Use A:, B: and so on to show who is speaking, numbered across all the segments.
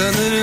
A: Kazanırım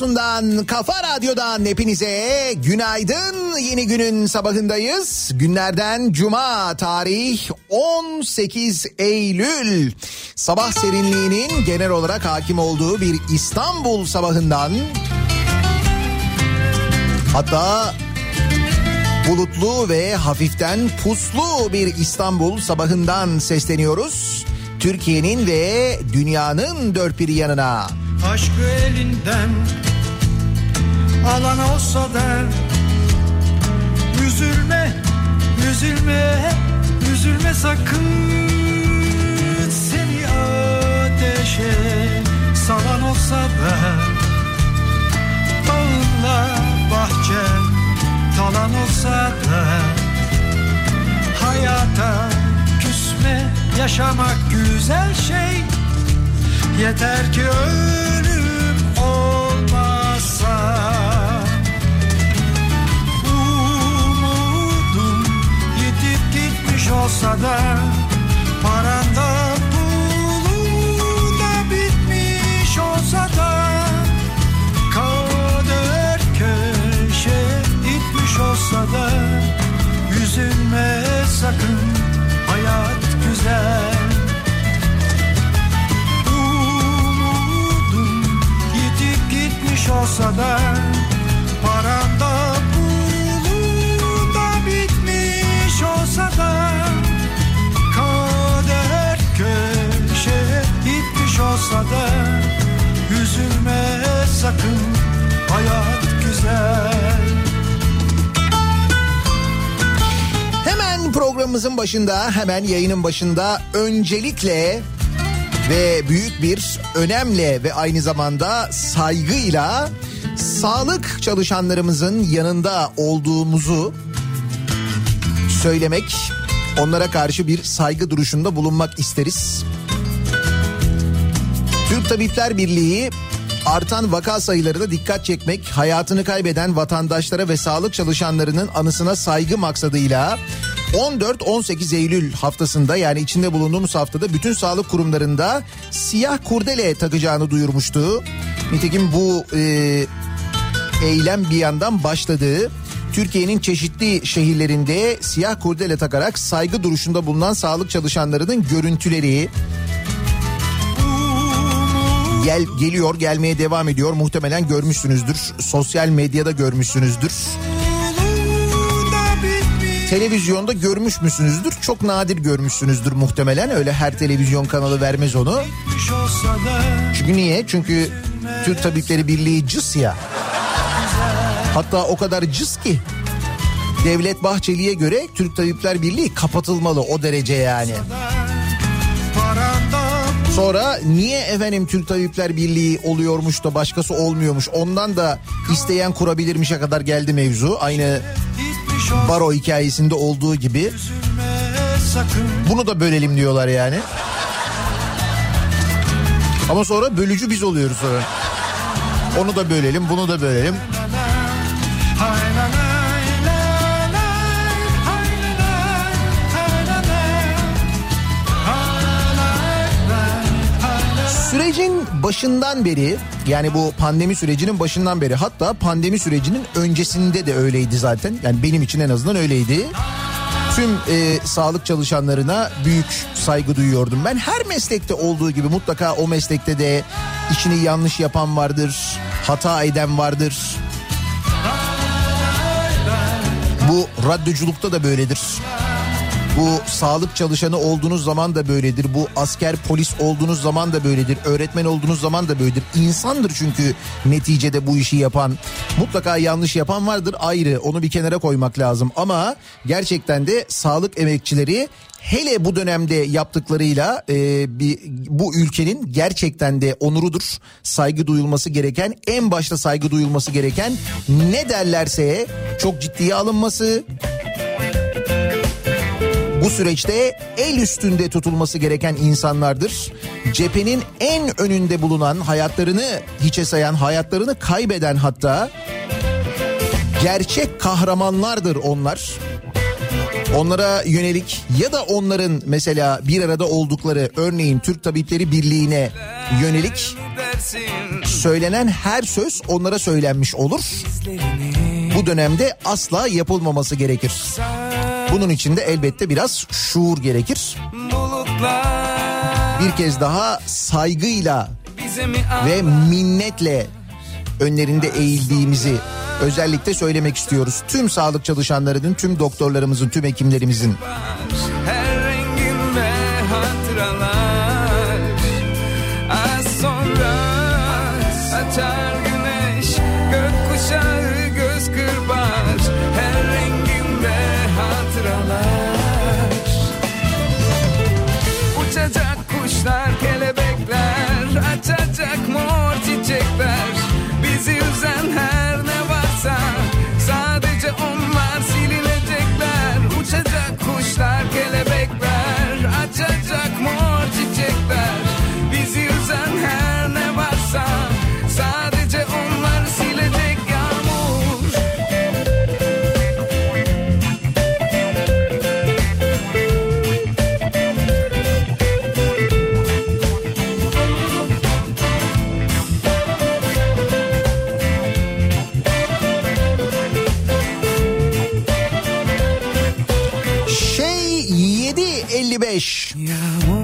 B: radyosundan, kafa radyodan hepinize günaydın. Yeni günün sabahındayız. Günlerden cuma tarih 18 Eylül. Sabah serinliğinin genel olarak hakim olduğu bir İstanbul sabahından hatta bulutlu ve hafiften puslu bir İstanbul sabahından sesleniyoruz. Türkiye'nin ve dünyanın dört bir yanına.
C: Aşkı elinden alan olsa da Üzülme, üzülme, üzülme sakın. Seni ateşe salan olsa da Bağınla bahçen talan olsa da Hayata küsme yaşamak güzel şey. Yeter ki ölüm gitmiş olsa da Paranda pulunda bitmiş olsa da Kader köşe itmiş olsa da Üzülme sakın hayat güzel. Umudum yitip gitmiş olsa da paranda
B: programımızın başında, hemen yayının başında öncelikle ve büyük bir önemle ve aynı zamanda saygıyla sağlık çalışanlarımızın yanında olduğumuzu söylemek, Onlara karşı bir saygı duruşunda bulunmak isteriz. Türk Tabipler Birliği artan vaka sayılarına dikkat çekmek, hayatını kaybeden vatandaşlara ve sağlık çalışanlarının anısına saygı maksadıyla 14-18 Eylül haftasında yani içinde bulunduğumuz haftada bütün sağlık kurumlarında siyah kurdele takacağını duyurmuştu. Nitekim bu e, eylem bir yandan başladı. Türkiye'nin çeşitli şehirlerinde siyah kurdele takarak saygı duruşunda bulunan sağlık çalışanlarının görüntüleri gel geliyor gelmeye devam ediyor muhtemelen görmüşsünüzdür sosyal medyada görmüşsünüzdür televizyonda görmüş müsünüzdür? Çok nadir görmüşsünüzdür muhtemelen. Öyle her televizyon kanalı vermez onu. Çünkü niye? Çünkü Türk Tabipleri Birliği cıs ya. Hatta o kadar cıs ki Devlet Bahçeli'ye göre Türk Tabipler Birliği kapatılmalı o derece yani. Sonra niye efendim Türk Tabipler Birliği oluyormuş da başkası olmuyormuş? Ondan da isteyen kurabilirmişe kadar geldi mevzu. Aynı baro hikayesinde olduğu gibi. Bunu da bölelim diyorlar yani. Ama sonra bölücü biz oluyoruz sonra. Onu da bölelim bunu da bölelim. Sürecin başından beri yani bu pandemi sürecinin başından beri hatta pandemi sürecinin öncesinde de öyleydi zaten. Yani benim için en azından öyleydi. Tüm e, sağlık çalışanlarına büyük saygı duyuyordum. Ben her meslekte olduğu gibi mutlaka o meslekte de işini yanlış yapan vardır, hata eden vardır. Bu radyoculukta da böyledir. Bu sağlık çalışanı olduğunuz zaman da böyledir. Bu asker polis olduğunuz zaman da böyledir. Öğretmen olduğunuz zaman da böyledir. İnsandır çünkü neticede bu işi yapan. Mutlaka yanlış yapan vardır ayrı. Onu bir kenara koymak lazım. Ama gerçekten de sağlık emekçileri hele bu dönemde yaptıklarıyla e, bir, bu ülkenin gerçekten de onurudur. Saygı duyulması gereken en başta saygı duyulması gereken ne derlerse çok ciddiye alınması bu süreçte el üstünde tutulması gereken insanlardır. Cephenin en önünde bulunan hayatlarını hiçe sayan hayatlarını kaybeden hatta gerçek kahramanlardır onlar. Onlara yönelik ya da onların mesela bir arada oldukları örneğin Türk Tabipleri Birliği'ne yönelik söylenen her söz onlara söylenmiş olur. Bu dönemde asla yapılmaması gerekir. Bunun için de elbette biraz şuur gerekir. Bir kez daha saygıyla ve minnetle önlerinde eğildiğimizi özellikle söylemek istiyoruz. Tüm sağlık çalışanlarının, tüm doktorlarımızın, tüm hekimlerimizin. Her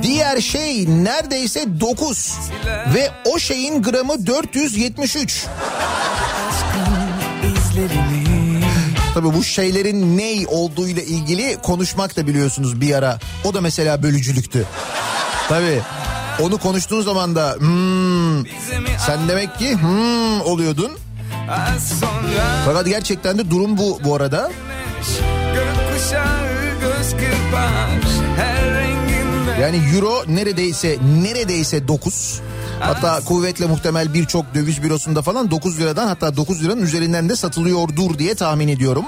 B: Diğer şey neredeyse 9 Ve o şeyin gramı 473 Tabii bu şeylerin ney olduğuyla ilgili konuşmak da biliyorsunuz bir ara. O da mesela bölücülüktü. Tabii. Onu konuştuğun zaman da hmm, sen demek ki hmm oluyordun. Fakat gerçekten de durum bu bu arada. Gökkuşağı göz kırpar. Yani euro neredeyse neredeyse 9. Hatta kuvvetle muhtemel birçok döviz bürosunda falan 9 liradan hatta 9 liranın üzerinden de satılıyordur diye tahmin ediyorum.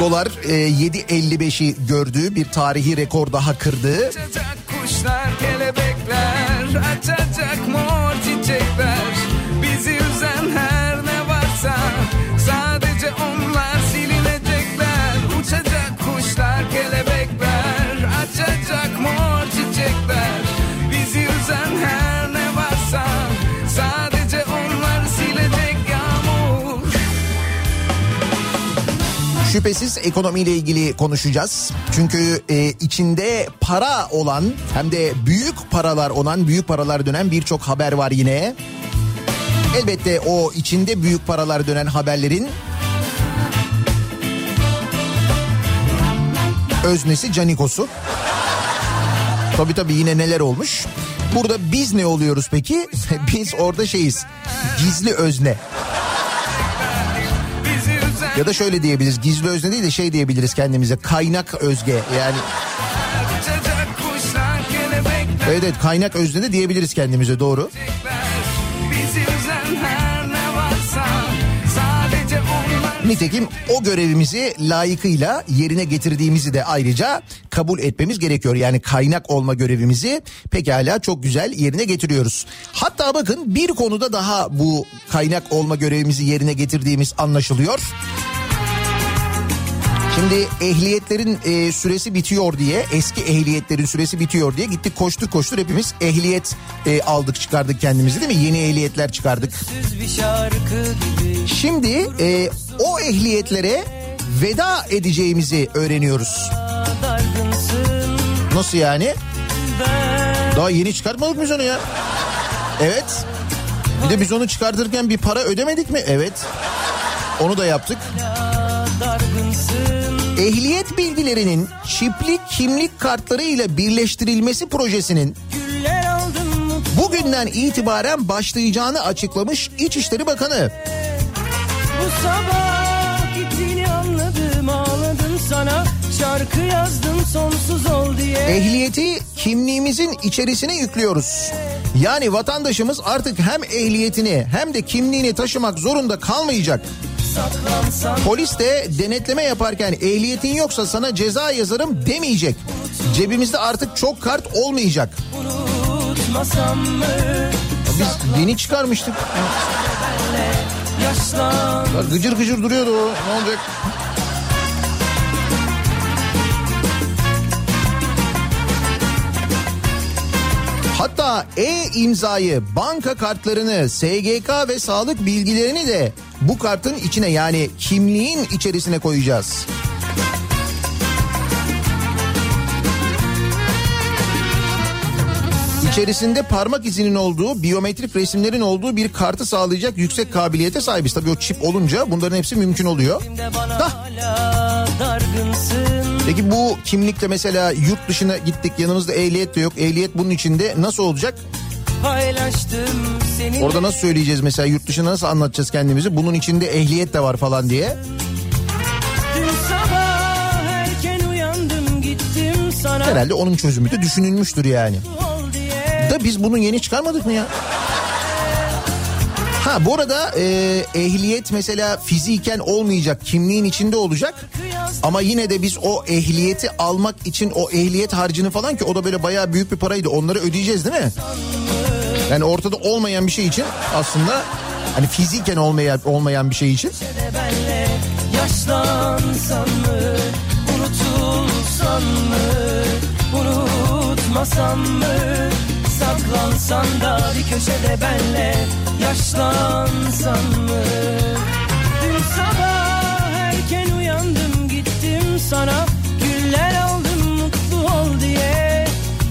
B: Dolar e, 7.55'i gördüğü bir tarihi rekor daha kırdı.
D: Açacak kuşlar, kelebekler, açacak mor çiçekler.
B: Şüphesiz ekonomiyle ilgili konuşacağız. Çünkü e, içinde para olan hem de büyük paralar olan, büyük paralar dönen birçok haber var yine. Elbette o içinde büyük paralar dönen haberlerin öznesi Canikos'u. Tabii tabii yine neler olmuş. Burada biz ne oluyoruz peki? biz orada şeyiz. Gizli özne. Ya da şöyle diyebiliriz. Gizli özne değil de şey diyebiliriz kendimize. Kaynak özge. Yani evet evet kaynak özne de diyebiliriz kendimize doğru.
D: Bizi
B: Nitekim o görevimizi layıkıyla yerine getirdiğimizi de ayrıca kabul etmemiz gerekiyor. Yani kaynak olma görevimizi pekala çok güzel yerine getiriyoruz. Hatta bakın bir konuda daha bu kaynak olma görevimizi yerine getirdiğimiz anlaşılıyor. Şimdi ehliyetlerin e, süresi bitiyor diye eski ehliyetlerin süresi bitiyor diye gittik koştuk koştur hepimiz ehliyet e, aldık çıkardık kendimizi değil mi? Yeni ehliyetler çıkardık. Şimdi e, o ehliyetlere veda edeceğimizi öğreniyoruz. Nasıl yani? Daha yeni çıkartmadık mı biz onu ya? Evet. Bir de biz onu çıkartırken bir para ödemedik mi? Evet. Onu da yaptık. Ehliyet bilgilerinin çipli kimlik kartları ile birleştirilmesi projesinin bugünden itibaren başlayacağını açıklamış İçişleri Bakanı.
E: bu sabah gittiğini anladım ağladım sana şarkı yazdım sonsuz ol diye
B: Ehliyeti kimliğimizin içerisine yüklüyoruz. Yani vatandaşımız artık hem ehliyetini hem de kimliğini taşımak zorunda kalmayacak. Polis de denetleme yaparken ehliyetin yoksa sana ceza yazarım demeyecek. Cebimizde artık çok kart olmayacak. Biz yeni çıkarmıştık. Gıcır gıcır duruyordu o. Ne olacak? E-imzayı, banka kartlarını, SGK ve sağlık bilgilerini de bu kartın içine yani kimliğin içerisine koyacağız. İçerisinde parmak izinin olduğu, biyometrik resimlerin olduğu bir kartı sağlayacak yüksek kabiliyete sahibiz. Tabii o çip olunca bunların hepsi mümkün oluyor.
E: de
B: Peki bu kimlikle mesela yurt dışına gittik yanımızda ehliyet de yok. Ehliyet bunun içinde nasıl olacak? Orada nasıl söyleyeceğiz mesela yurt dışına nasıl anlatacağız kendimizi? Bunun içinde ehliyet de var falan diye. Herhalde onun çözümü de düşünülmüştür yani. Da biz bunun yeni çıkarmadık mı ya? Ha bu arada e, ehliyet mesela fiziken olmayacak kimliğin içinde olacak. Ama yine de biz o ehliyeti almak için o ehliyet harcını falan ki o da böyle bayağı büyük bir paraydı onları ödeyeceğiz değil mi? Yani ortada olmayan bir şey için aslında hani fiziken olmayan olmayan bir şey için
E: yaşlansan mı unutulsan mı unutmasan mı saklansan da bir köşede benle yaşlansan mı? Dün sabah erken uyandım gittim sana. Güller aldım mutlu ol diye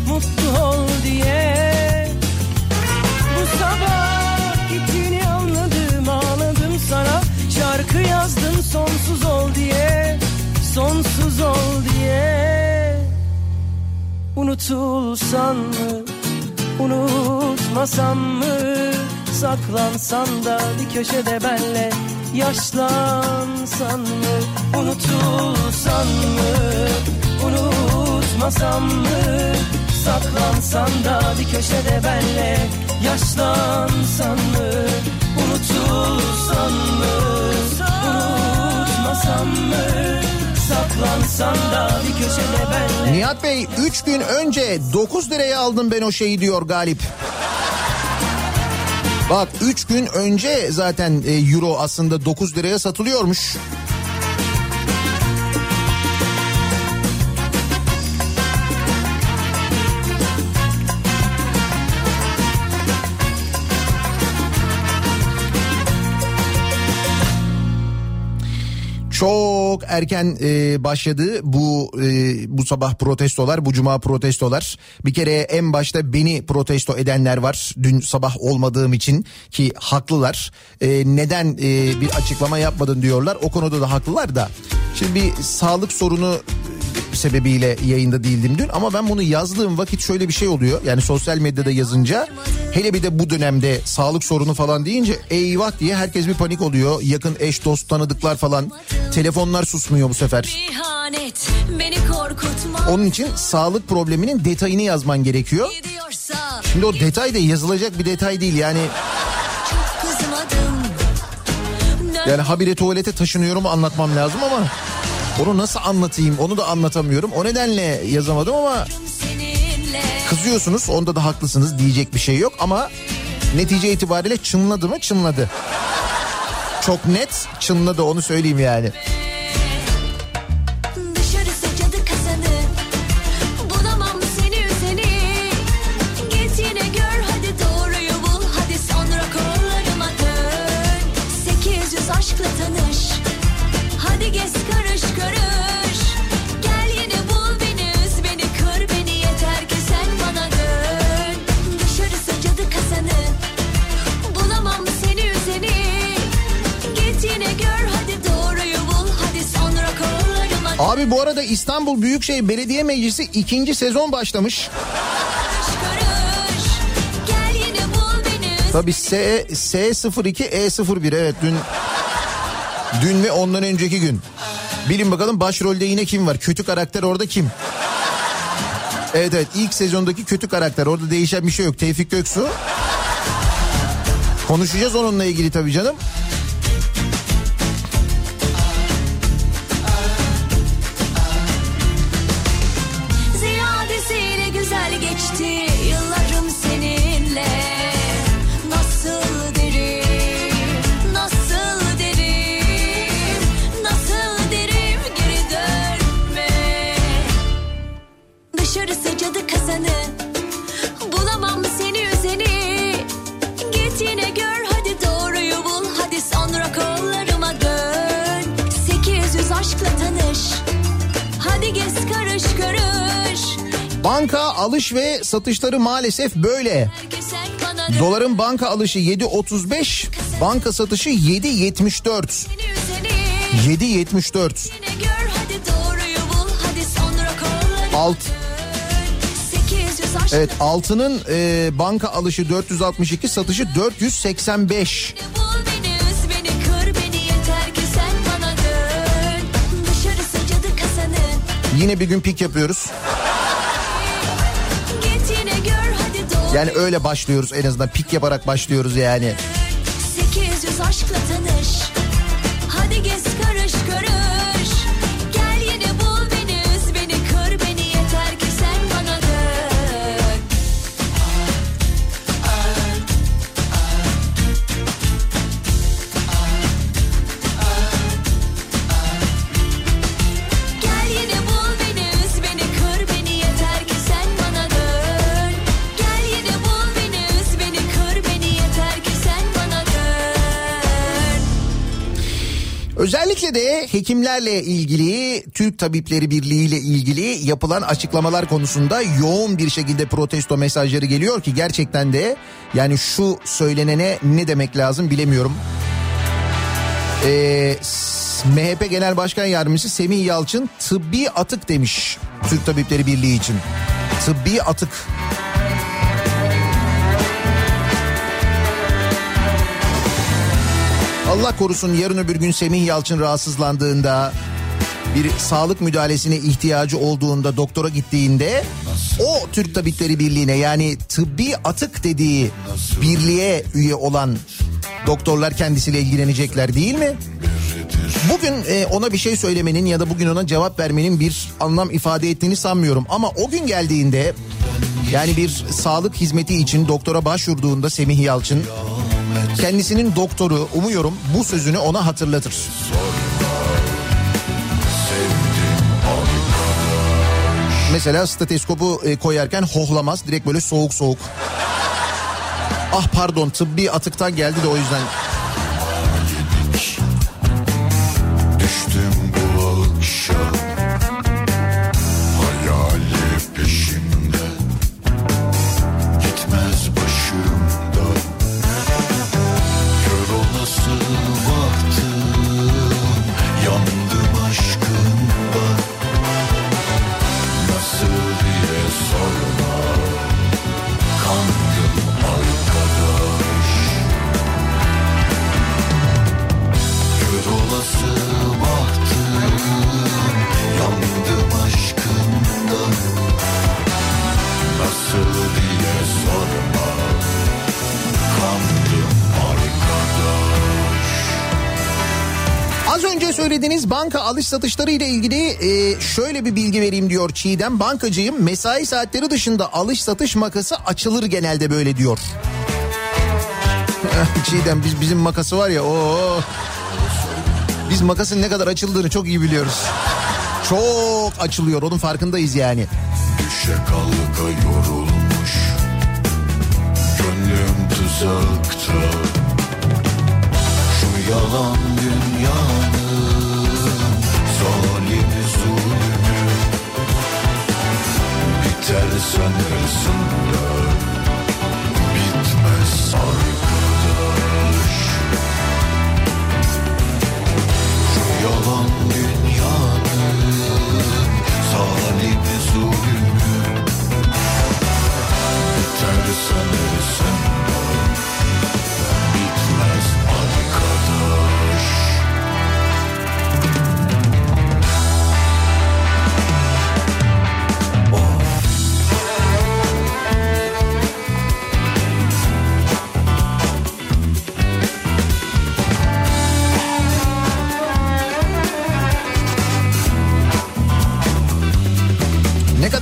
E: mutlu ol diye. Bu sabah gittiğini anladım ağladım sana. Şarkı yazdım sonsuz ol diye Sonsuz ol diye. Unutulsan mı Unutmasam mı Saklansan da bir köşede benle Yaşlansan mı? Unutulsan mı? Unutmasam mı? Saklansan da bir köşede benle Yaşlansan mı? Unutulsan mı? Unutmasam mı?
B: Nihat Bey 3 gün önce 9 liraya aldım ben o şeyi diyor Galip. Bak 3 gün önce zaten e, euro aslında 9 liraya satılıyormuş. Çok erken e, başladı bu e, bu sabah protestolar, bu cuma protestolar. Bir kere en başta beni protesto edenler var. Dün sabah olmadığım için ki haklılar. E, neden e, bir açıklama yapmadın diyorlar. O konuda da haklılar da. Şimdi bir sağlık sorunu sebebiyle yayında değildim dün ama ben bunu yazdığım vakit şöyle bir şey oluyor. Yani sosyal medyada yazınca hele bir de bu dönemde sağlık sorunu falan deyince eyvah diye herkes bir panik oluyor. Yakın eş dost tanıdıklar falan telefonlar susmuyor bu sefer. Onun için sağlık probleminin detayını yazman gerekiyor. Şimdi o detay da yazılacak bir detay değil yani. Yani habire tuvalete taşınıyorum anlatmam lazım ama onu nasıl anlatayım onu da anlatamıyorum. O nedenle yazamadım ama kızıyorsunuz onda da haklısınız diyecek bir şey yok ama netice itibariyle çınladı mı çınladı. Çok net çınladı onu söyleyeyim yani. Abi bu arada İstanbul Büyükşehir Belediye Meclisi ikinci sezon başlamış. Tabii S, S02 E01 evet dün dün ve ondan önceki gün. Bilin bakalım başrolde yine kim var? Kötü karakter orada kim? Evet evet ilk sezondaki kötü karakter orada değişen bir şey yok. Tevfik Göksu. Konuşacağız onunla ilgili tabii canım. Banka alış ve satışları maalesef böyle. Doların banka alışı 7.35, banka satışı 7.74.
F: Seni üzeni
B: 7.74.
F: Yine gör hadi doğruyu bul Hadi sonra kollarıma
B: Alt
F: dön 800 aşkla
B: Evet altının e, banka alışı 462 satışı 485.
F: Bul beni üz beni kır beni yeter ki sen bana dön Dışarısı cadı kazanı
B: Yine bir gün pik yapıyoruz. Yani öyle başlıyoruz en azından pik yaparak başlıyoruz yani. Hekimlerle ilgili Türk Tabipleri Birliği ile ilgili yapılan açıklamalar konusunda yoğun bir şekilde protesto mesajları geliyor ki gerçekten de yani şu söylenene ne demek lazım bilemiyorum. Ee, MHP Genel Başkan Yardımcısı Semih Yalçın tıbbi atık demiş Türk Tabipleri Birliği için. Tıbbi atık. Allah korusun yarın öbür gün Semih Yalçın rahatsızlandığında bir sağlık müdahalesine ihtiyacı olduğunda doktora gittiğinde o Türk Tabipleri Birliği'ne yani tıbbi atık dediği birliğe üye olan doktorlar kendisiyle ilgilenecekler değil mi? Bugün e, ona bir şey söylemenin ya da bugün ona cevap vermenin bir anlam ifade ettiğini sanmıyorum. Ama o gün geldiğinde yani bir sağlık hizmeti için doktora başvurduğunda Semih Yalçın kendisinin doktoru umuyorum bu sözünü ona hatırlatır. Mesela stetoskopu e, koyarken hohlamaz direkt böyle soğuk soğuk. Ah pardon tıbbi atıktan geldi de o yüzden alış satışları ile ilgili e, şöyle bir bilgi vereyim diyor Çiğdem. Bankacıyım mesai saatleri dışında alış satış makası açılır genelde böyle diyor. Çiğdem biz bizim makası var ya o biz makasın ne kadar açıldığını çok iyi biliyoruz. Çok açılıyor onun farkındayız yani.
G: Düşe kalka yorulmuş Gönlüm tuzakta Şu yalan dünyanın Saturday, Sunday,
B: Sunday.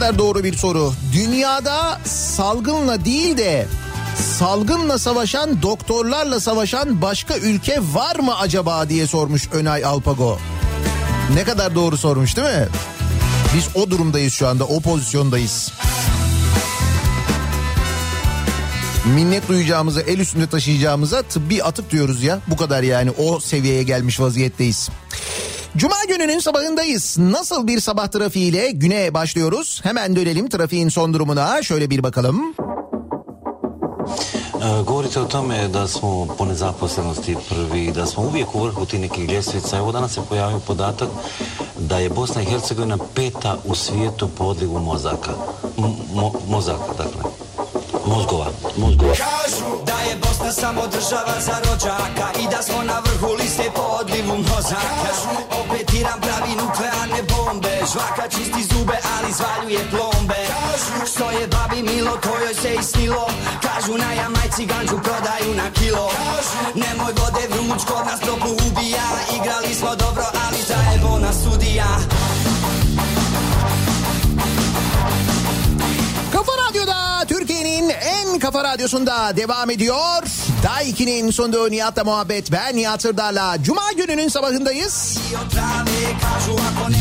B: Kadar doğru bir soru. Dünyada salgınla değil de salgınla savaşan doktorlarla savaşan başka ülke var mı acaba diye sormuş Önay Alpago. Ne kadar doğru sormuş değil mi? Biz o durumdayız şu anda o pozisyondayız. Minnet duyacağımıza el üstünde taşıyacağımıza tıbbi atık diyoruz ya. Bu kadar yani o seviyeye gelmiş vaziyetteyiz. Cuma gününün sabahındayız. Nasıl bir sabah trafiğiyle güne başlıyoruz? Hemen dönelim trafiğin son durumuna. Şöyle bir bakalım.
H: E, Govorite o tome da smo po nezaposlenosti prvi, da smo uvijek u vrhu tih nekih ljestvica. Evo danas se pojavio podatak da je Bosna i Hercegovina peta u svijetu po odlivu mozaka. Mo- mozaka, dakle. Mozgova. Mozgova.
I: Kažu da je Bosna samo država za rođaka I da smo na vrhu liste po odlivu mozaka. Opet Iran pravi nuklearne bombe. Žvaka čisti zube ali zvaljuje plombe. Što je babi milo to joj se i snilo. Kažu na Jamajci ganđu prodaju na kilo. Nemoj vode vruć kod nas toplu ubija. Igrali smo dobro ali zajebo nas sudija
B: Türkiye'nin en kafa radyosunda devam ediyor. Daiki'nin sunduğu Nihat'la muhabbet ben Nihat Sırdar'la. Cuma gününün sabahındayız.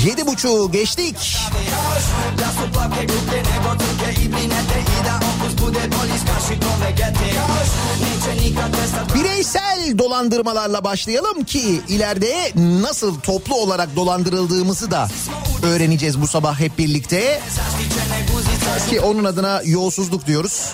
B: Yedi buçuğu geçtik. Bireysel dolandırmalarla başlayalım ki ileride nasıl toplu olarak dolandırıldığımızı da öğreneceğiz bu sabah hep birlikte. Ki onun adına yolsuzluk diyoruz.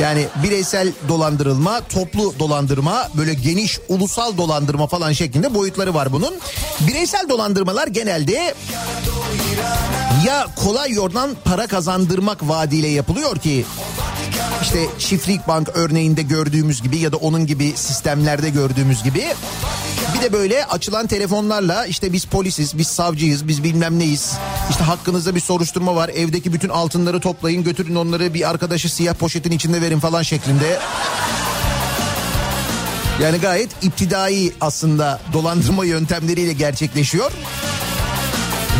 B: Yani bireysel dolandırılma, toplu dolandırma, böyle geniş ulusal dolandırma falan şeklinde boyutları var bunun. Bireysel dolandırmalar genelde ya kolay yoldan para kazandırmak vaadiyle yapılıyor ki işte çiftlik bank örneğinde gördüğümüz gibi ya da onun gibi sistemlerde gördüğümüz gibi bir de böyle açılan telefonlarla işte biz polisiz, biz savcıyız, biz bilmem neyiz. İşte hakkınızda bir soruşturma var. Evdeki bütün altınları toplayın, götürün onları bir arkadaşı siyah poşetin içinde verin falan şeklinde. Yani gayet iptidai aslında dolandırma yöntemleriyle gerçekleşiyor.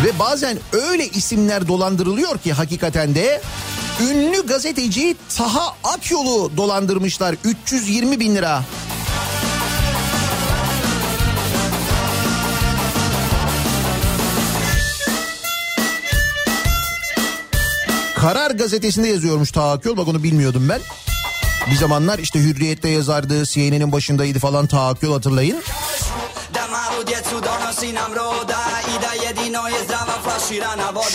B: Ve bazen öyle isimler dolandırılıyor ki hakikaten de ünlü gazeteci Taha Akyol'u dolandırmışlar 320 bin lira. Karar gazetesinde yazıyormuş Taha Akyol bak onu bilmiyordum ben. Bir zamanlar işte Hürriyet'te yazardı, CNN'in başındaydı falan Taha Akyol hatırlayın.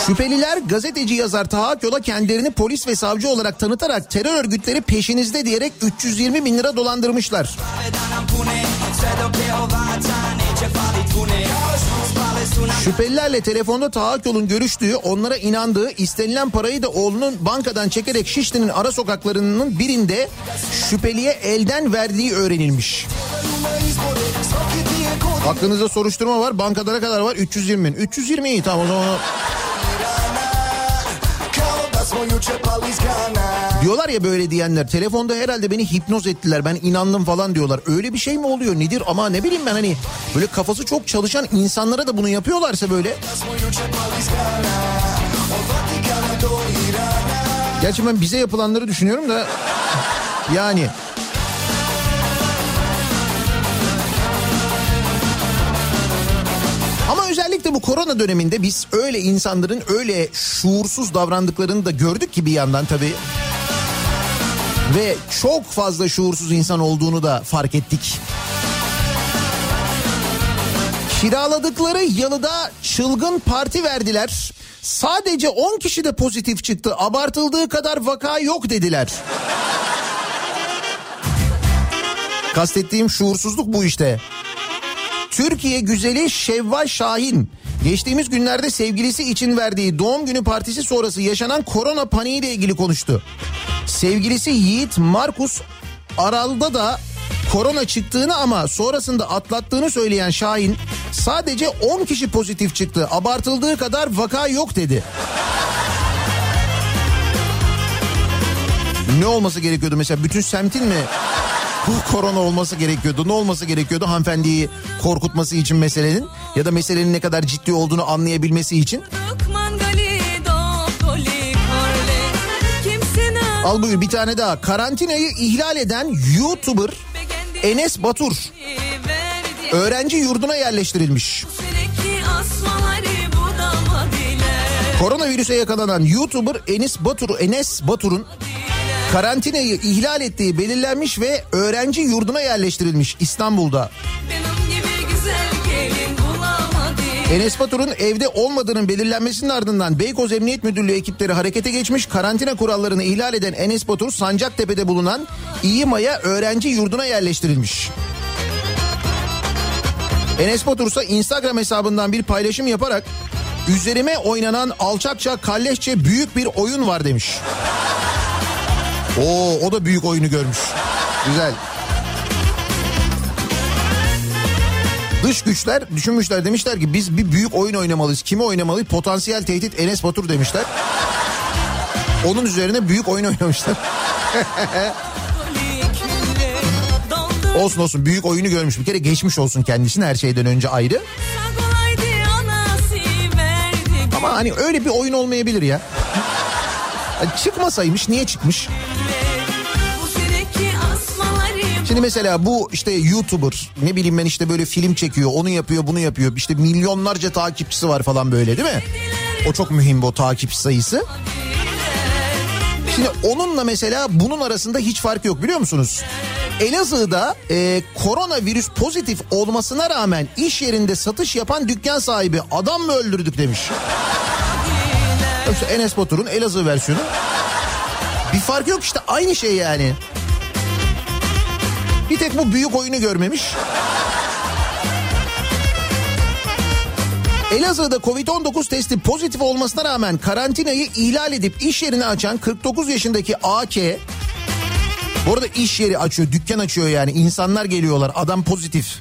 B: Şüpheliler gazeteci yazar Taha Akyol'a kendilerini polis ve savcı olarak tanıtarak terör örgütleri peşinizde diyerek 320 bin lira dolandırmışlar. Şüphelilerle telefonda Taha Akyol'un görüştüğü, onlara inandığı, istenilen parayı da oğlunun bankadan çekerek Şişli'nin ara sokaklarının birinde şüpheliye elden verdiği öğrenilmiş. Aklınızda soruşturma var. Bankada ne kadar var? 320 bin. 320 iyi tamam o zaman. Diyorlar ya böyle diyenler telefonda herhalde beni hipnoz ettiler ben inandım falan diyorlar. Öyle bir şey mi oluyor nedir ama ne bileyim ben hani böyle kafası çok çalışan insanlara da bunu yapıyorlarsa böyle. Gerçi ben bize yapılanları düşünüyorum da yani. Özellikle bu korona döneminde biz öyle insanların öyle şuursuz davrandıklarını da gördük ki bir yandan tabii. Ve çok fazla şuursuz insan olduğunu da fark ettik. Kiraladıkları yalıda çılgın parti verdiler. Sadece 10 kişi de pozitif çıktı. Abartıldığı kadar vaka yok dediler. Kastettiğim şuursuzluk bu işte. Türkiye güzeli Şevval Şahin geçtiğimiz günlerde sevgilisi için verdiği doğum günü partisi sonrası yaşanan korona paniğiyle ilgili konuştu. Sevgilisi Yiğit Markus Aral'da da korona çıktığını ama sonrasında atlattığını söyleyen Şahin sadece 10 kişi pozitif çıktı. Abartıldığı kadar vaka yok dedi. Ne olması gerekiyordu mesela bütün semtin mi bu korona olması gerekiyordu. Ne olması gerekiyordu hanımefendiyi korkutması için meselenin ya da meselenin ne kadar ciddi olduğunu anlayabilmesi için. Al buyur bir tane daha. Karantinayı ihlal eden YouTuber Enes Batur öğrenci yurduna yerleştirilmiş. Koronavirüse yakalanan YouTuber Enes Batur Enes Batur'un karantinayı ihlal ettiği belirlenmiş ve öğrenci yurduna yerleştirilmiş İstanbul'da. Enes Batur'un evde olmadığının belirlenmesinin ardından Beykoz Emniyet Müdürlüğü ekipleri harekete geçmiş. Karantina kurallarını ihlal eden Enes Batur Sancaktepe'de bulunan İyimaya öğrenci yurduna yerleştirilmiş. Enes Batur ise Instagram hesabından bir paylaşım yaparak üzerime oynanan alçakça kalleşçe büyük bir oyun var demiş. Oo o da büyük oyunu görmüş. Güzel. Dış güçler düşünmüşler demişler ki biz bir büyük oyun oynamalıyız. Kimi oynamalıyız? Potansiyel tehdit Enes Batur demişler. Onun üzerine büyük oyun oynamışlar. Olsun olsun büyük oyunu görmüş. Bir kere geçmiş olsun kendisine her şeyden önce ayrı. Ama hani öyle bir oyun olmayabilir ya. Yani çıkmasaymış niye çıkmış? Şimdi mesela bu işte YouTuber ne bileyim ben işte böyle film çekiyor onu yapıyor bunu yapıyor. İşte milyonlarca takipçisi var falan böyle değil mi? O çok mühim bu takipçi sayısı. Şimdi onunla mesela bunun arasında hiç fark yok biliyor musunuz? Elazığ'da e, koronavirüs pozitif olmasına rağmen iş yerinde satış yapan dükkan sahibi adam mı öldürdük demiş. İşte Enes Batur'un Elazığ versiyonu. Bir fark yok işte aynı şey yani. Bir tek bu büyük oyunu görmemiş. Elazığ'da Covid-19 testi pozitif olmasına rağmen karantinayı ihlal edip iş yerini açan 49 yaşındaki AK bu arada iş yeri açıyor, dükkan açıyor yani. insanlar geliyorlar, adam pozitif.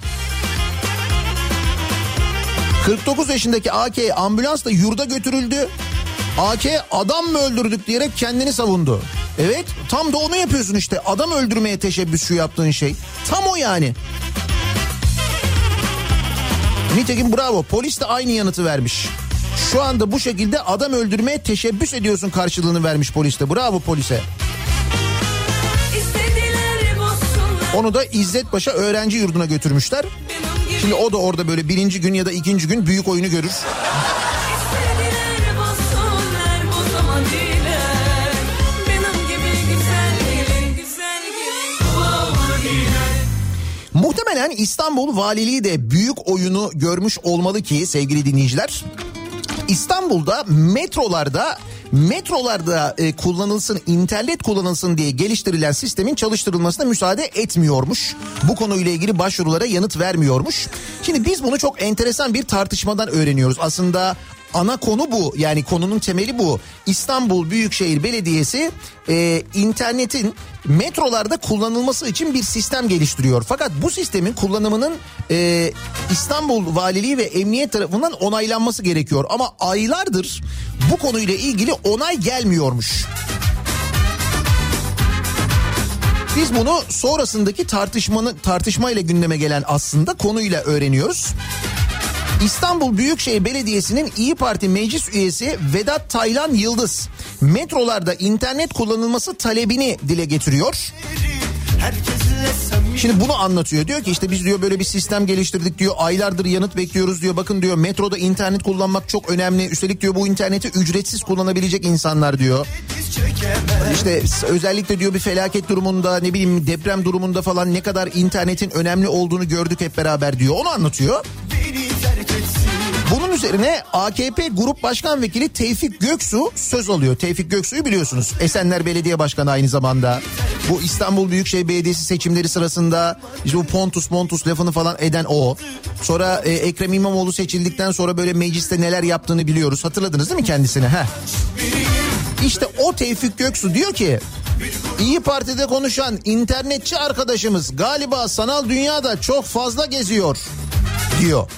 B: 49 yaşındaki AK ambulansla yurda götürüldü. AK adam mı öldürdük diyerek kendini savundu. Evet tam da onu yapıyorsun işte. Adam öldürmeye teşebbüs şu yaptığın şey. Tam o yani. Nitekim bravo polis de aynı yanıtı vermiş. Şu anda bu şekilde adam öldürmeye teşebbüs ediyorsun karşılığını vermiş poliste. Bravo polise. Onu da İzzet Paşa öğrenci yurduna götürmüşler. Şimdi o da orada böyle birinci gün ya da ikinci gün büyük oyunu görür. Muhtemelen İstanbul Valiliği de büyük oyunu görmüş olmalı ki sevgili dinleyiciler. İstanbul'da metrolarda metrolarda e, kullanılsın internet kullanılsın diye geliştirilen sistemin çalıştırılmasına müsaade etmiyormuş. Bu konuyla ilgili başvurulara yanıt vermiyormuş. Şimdi biz bunu çok enteresan bir tartışmadan öğreniyoruz. Aslında ana konu bu yani konunun temeli bu. İstanbul Büyükşehir Belediyesi e, internetin metrolarda kullanılması için bir sistem geliştiriyor. Fakat bu sistemin kullanımının e, İstanbul Valiliği ve Emniyet tarafından onaylanması gerekiyor. Ama aylardır bu konuyla ilgili onay gelmiyormuş. Biz bunu sonrasındaki tartışmanın tartışmayla gündeme gelen aslında konuyla öğreniyoruz. İstanbul Büyükşehir Belediyesi'nin İyi Parti meclis üyesi Vedat Taylan Yıldız metrolarda internet kullanılması talebini dile getiriyor. Şimdi bunu anlatıyor. Diyor ki işte biz diyor böyle bir sistem geliştirdik diyor. Aylardır yanıt bekliyoruz diyor. Bakın diyor metroda internet kullanmak çok önemli. Üstelik diyor bu interneti ücretsiz kullanabilecek insanlar diyor. İşte özellikle diyor bir felaket durumunda ne bileyim deprem durumunda falan ne kadar internetin önemli olduğunu gördük hep beraber diyor. Onu anlatıyor. Bunun üzerine AKP Grup Başkan Vekili Tevfik Göksu söz alıyor. Tevfik Göksu'yu biliyorsunuz. Esenler Belediye Başkanı aynı zamanda. Bu İstanbul Büyükşehir Belediyesi seçimleri sırasında işte bu Pontus Montus lafını falan eden o. Sonra e, Ekrem İmamoğlu seçildikten sonra böyle mecliste neler yaptığını biliyoruz. Hatırladınız değil mi kendisini? Heh. İşte o Tevfik Göksu diyor ki İyi Parti'de konuşan internetçi arkadaşımız galiba sanal dünyada çok fazla geziyor diyor.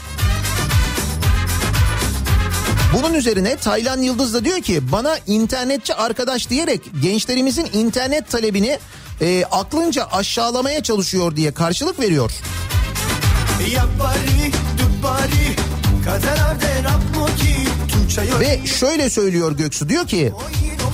B: Bunun üzerine Taylan Yıldız da diyor ki bana internetçi arkadaş diyerek gençlerimizin internet talebini e, aklınca aşağılamaya çalışıyor diye karşılık veriyor.
C: Kaderade rapmoki, tuçayo.
B: Ve şöyle söylüyor Göksu diyor ki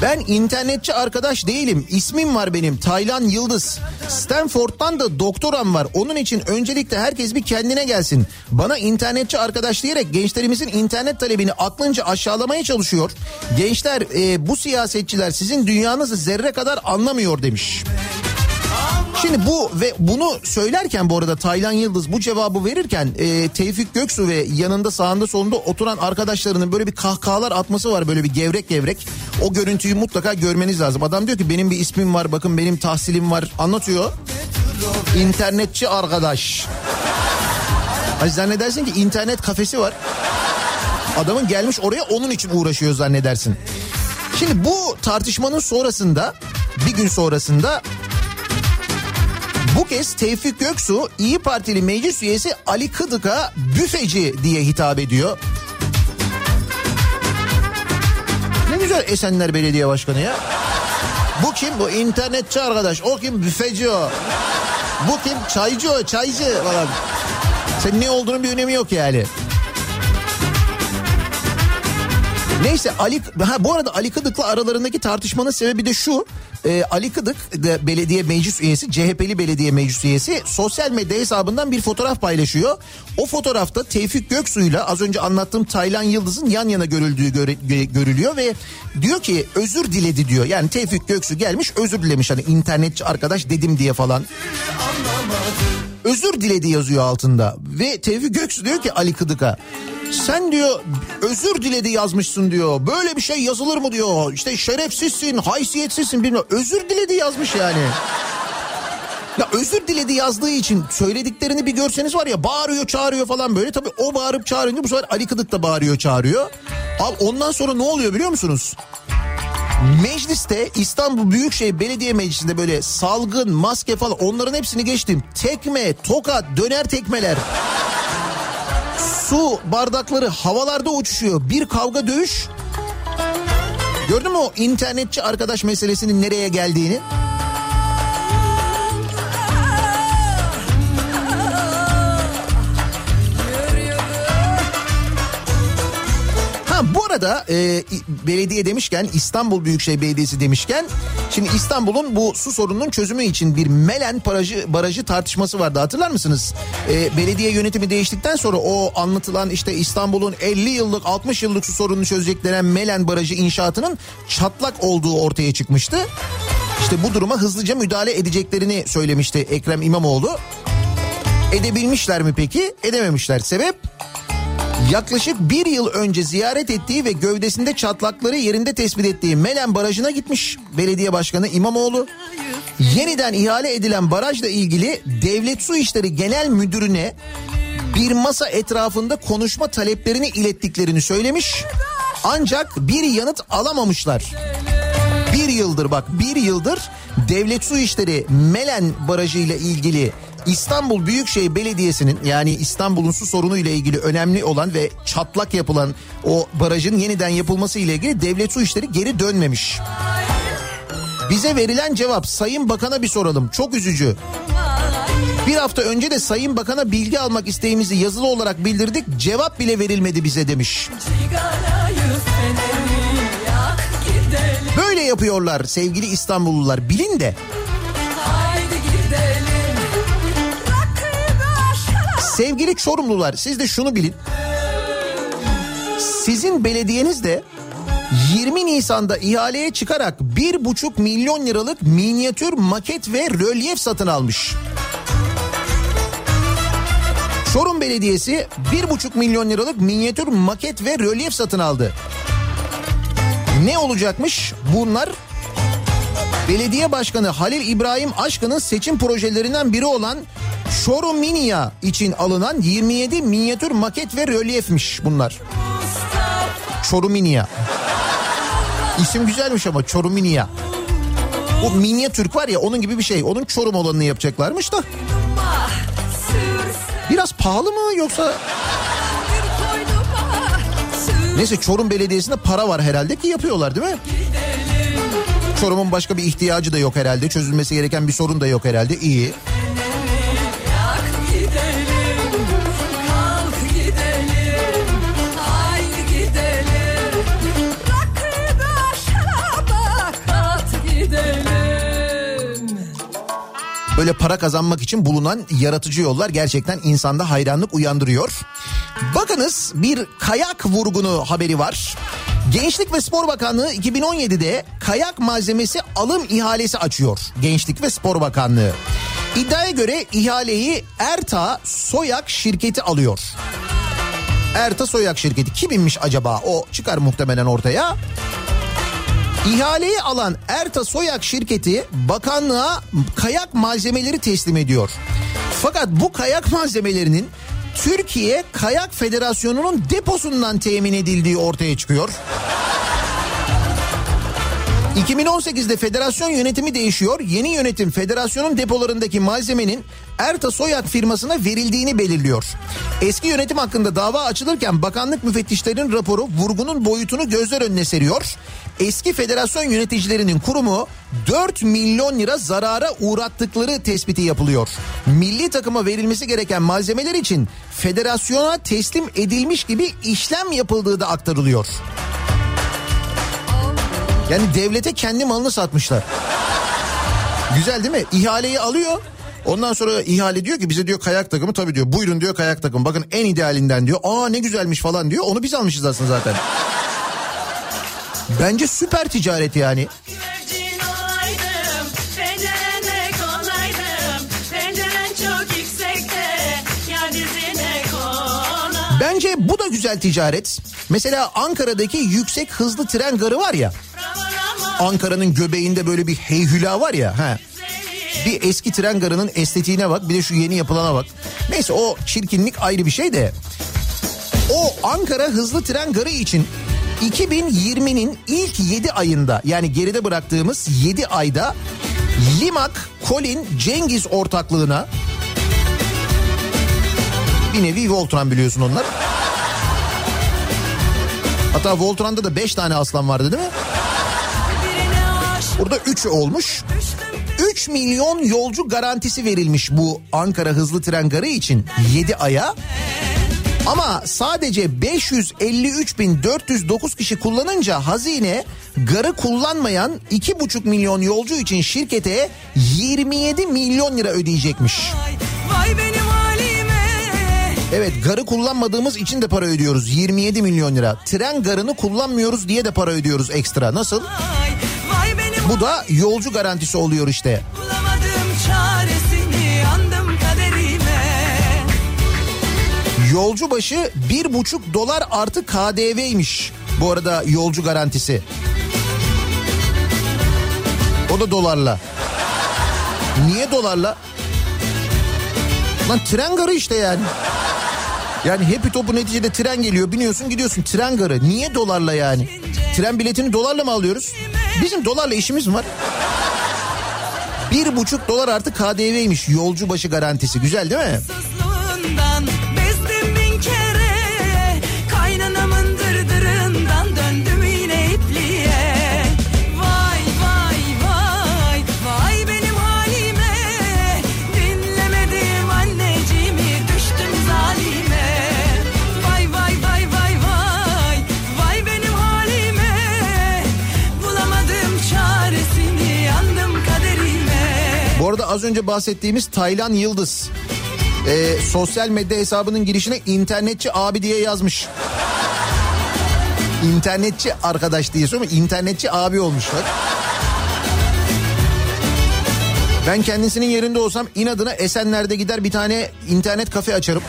B: ben internetçi arkadaş değilim. İsmim var benim Taylan Yıldız. Stanford'dan da doktoram var. Onun için öncelikle herkes bir kendine gelsin. Bana internetçi arkadaş diyerek gençlerimizin internet talebini aklınca aşağılamaya çalışıyor. Gençler e, bu siyasetçiler sizin dünyanızı zerre kadar anlamıyor demiş. Şimdi bu ve bunu söylerken bu arada Taylan Yıldız bu cevabı verirken e, Tevfik Göksu ve yanında sağında solunda oturan arkadaşlarının böyle bir kahkahalar atması var böyle bir gevrek gevrek. O görüntüyü mutlaka görmeniz lazım. Adam diyor ki benim bir ismim var bakın benim tahsilim var anlatıyor. İnternetçi arkadaş. Hani zannedersin ki internet kafesi var. Adamın gelmiş oraya onun için uğraşıyor zannedersin. Şimdi bu tartışmanın sonrasında bir gün sonrasında bu kez Tevfik Göksu İyi Partili meclis üyesi Ali Kıdık'a büfeci diye hitap ediyor. Ne güzel Esenler Belediye Başkanı ya. Bu kim? Bu internetçi arkadaş. O kim? Büfeci o. Bu kim? Çaycı o. Çaycı falan. Senin ne olduğunun bir önemi yok yani. Neyse Ali ha bu arada Ali Kıdık'la aralarındaki tartışmanın sebebi de şu. Ee, Ali Kıdık de belediye meclis üyesi, CHP'li belediye meclis üyesi sosyal medya hesabından bir fotoğraf paylaşıyor. O fotoğrafta Tevfik Göksu'yla az önce anlattığım Taylan Yıldız'ın yan yana görüldüğü göre- gö- görülüyor ve diyor ki özür diledi diyor. Yani Tevfik Göksu gelmiş özür dilemiş hani internetçi arkadaş dedim diye falan. Özür diledi yazıyor altında ve Tevfik Göksu diyor ki Ali Kıdık'a sen diyor özür diledi yazmışsın diyor. Böyle bir şey yazılır mı diyor. İşte şerefsizsin, haysiyetsizsin bilmem. Özür diledi yazmış yani. Ya özür diledi yazdığı için söylediklerini bir görseniz var ya bağırıyor çağırıyor falan böyle. Tabii o bağırıp çağırınca bu sefer Ali Kıdık da bağırıyor çağırıyor. Abi ondan sonra ne oluyor biliyor musunuz? Mecliste İstanbul Büyükşehir Belediye Meclisi'nde böyle salgın, maske falan onların hepsini geçtim. Tekme, tokat, döner tekmeler. Su bardakları havalarda uçuşuyor. Bir kavga dövüş. Gördün mü o internetçi arkadaş meselesinin nereye geldiğini? Arada e, belediye demişken İstanbul Büyükşehir Belediyesi demişken şimdi İstanbul'un bu su sorununun çözümü için bir Melen barajı, barajı tartışması vardı hatırlar mısınız? E, belediye yönetimi değiştikten sonra o anlatılan işte İstanbul'un 50 yıllık 60 yıllık su sorununu çözecek denen Melen Barajı inşaatının çatlak olduğu ortaya çıkmıştı. İşte bu duruma hızlıca müdahale edeceklerini söylemişti Ekrem İmamoğlu. Edebilmişler mi peki? Edememişler. Sebep? Yaklaşık bir yıl önce ziyaret ettiği ve gövdesinde çatlakları yerinde tespit ettiği Melen Barajı'na gitmiş belediye başkanı İmamoğlu. Yeniden ihale edilen barajla ilgili Devlet Su İşleri Genel Müdürü'ne bir masa etrafında konuşma taleplerini ilettiklerini söylemiş. Ancak bir yanıt alamamışlar. Bir yıldır bak bir yıldır Devlet Su İşleri Melen Barajı ile ilgili İstanbul Büyükşehir Belediyesi'nin yani İstanbul'un su sorunu ile ilgili önemli olan ve çatlak yapılan o barajın yeniden yapılması ile ilgili Devlet Su İşleri geri dönmemiş. Bize verilen cevap Sayın Bakan'a bir soralım. Çok üzücü. Bir hafta önce de Sayın Bakan'a bilgi almak isteğimizi yazılı olarak bildirdik. Cevap bile verilmedi bize demiş. Böyle yapıyorlar sevgili İstanbullular. Bilin de. Sevgili Çorumlular siz de şunu bilin. Sizin belediyeniz de 20 Nisan'da ihaleye çıkarak 1,5 milyon liralık minyatür maket ve rölyef satın almış. Çorum Belediyesi 1,5 milyon liralık minyatür maket ve rölyef satın aldı. Ne olacakmış? Bunlar Belediye Başkanı Halil İbrahim Aşkın'ın seçim projelerinden biri olan Çorum Minia için alınan 27 minyatür maket ve rölyefmiş bunlar. Çorum Minia. İsim güzelmiş ama Çorum Minia. Bu minyatürk var ya onun gibi bir şey. Onun Çorum olanını yapacaklarmış da. Biraz pahalı mı yoksa... Neyse Çorum Belediyesi'nde para var herhalde ki yapıyorlar değil mi? Çorum'un başka bir ihtiyacı da yok herhalde. Çözülmesi gereken bir sorun da yok herhalde. İyi. Böyle para kazanmak için bulunan yaratıcı yollar gerçekten insanda hayranlık uyandırıyor. Bakınız bir kayak vurgunu haberi var. Gençlik ve Spor Bakanlığı 2017'de kayak malzemesi alım ihalesi açıyor. Gençlik ve Spor Bakanlığı. İddiaya göre ihaleyi Erta Soyak şirketi alıyor. Erta Soyak şirketi kiminmiş acaba? O çıkar muhtemelen ortaya. İhaleyi alan Erta Soyak şirketi bakanlığa kayak malzemeleri teslim ediyor. Fakat bu kayak malzemelerinin Türkiye Kayak Federasyonu'nun deposundan temin edildiği ortaya çıkıyor. 2018'de federasyon yönetimi değişiyor. Yeni yönetim federasyonun depolarındaki malzemenin Erta Soyak firmasına verildiğini belirliyor. Eski yönetim hakkında dava açılırken bakanlık müfettişlerinin raporu vurgunun boyutunu gözler önüne seriyor. Eski federasyon yöneticilerinin kurumu 4 milyon lira zarara uğrattıkları tespiti yapılıyor. Milli takıma verilmesi gereken malzemeler için federasyona teslim edilmiş gibi işlem yapıldığı da aktarılıyor. Yani devlete kendi malını satmışlar. Güzel değil mi? İhaleyi alıyor. Ondan sonra ihale diyor ki bize diyor kayak takımı tabii diyor. Buyurun diyor kayak takımı. Bakın en idealinden diyor. Aa ne güzelmiş falan diyor. Onu biz almışız aslında zaten. Bence süper ticaret yani. Bence bu da güzel ticaret. Mesela Ankara'daki yüksek hızlı tren garı var ya. Ankara'nın göbeğinde böyle bir heyhüla var ya. He. Bir eski tren garının estetiğine bak bir de şu yeni yapılana bak. Neyse o çirkinlik ayrı bir şey de. O Ankara hızlı tren garı için 2020'nin ilk 7 ayında yani geride bıraktığımız 7 ayda Limak, Colin, Cengiz ortaklığına bir nevi Voltran biliyorsun onlar. Hatta Voltran'da da 5 tane aslan vardı değil mi? Burada 3 olmuş. 3 milyon yolcu garantisi verilmiş bu Ankara hızlı tren garı için 7 aya. Ama sadece 553.409 kişi kullanınca hazine garı kullanmayan 2,5 milyon yolcu için şirkete 27 milyon lira ödeyecekmiş.
J: Vay halime
B: Evet garı kullanmadığımız için de para ödüyoruz 27 milyon lira. Tren garını kullanmıyoruz diye de para ödüyoruz ekstra. Nasıl?
J: Vay, vay
B: Bu da yolcu garantisi oluyor işte.
J: bulamadım
B: Yolcu başı bir buçuk dolar artı KDV'ymiş. Bu arada yolcu garantisi. O da dolarla. Niye dolarla? Lan tren garı işte yani. Yani hepi topu neticede tren geliyor biniyorsun gidiyorsun tren garı. Niye dolarla yani? Tren biletini dolarla mı alıyoruz? Bizim dolarla işimiz mi var? Bir buçuk dolar artı KDV'ymiş yolcu başı garantisi. Güzel değil mi? Az önce bahsettiğimiz Taylan Yıldız e, sosyal medya hesabının girişine internetçi abi diye yazmış. İnternetçi arkadaş diye ama internetçi abi olmuşlar. Ben kendisinin yerinde olsam inadına Esenler'de gider bir tane internet kafe açarım.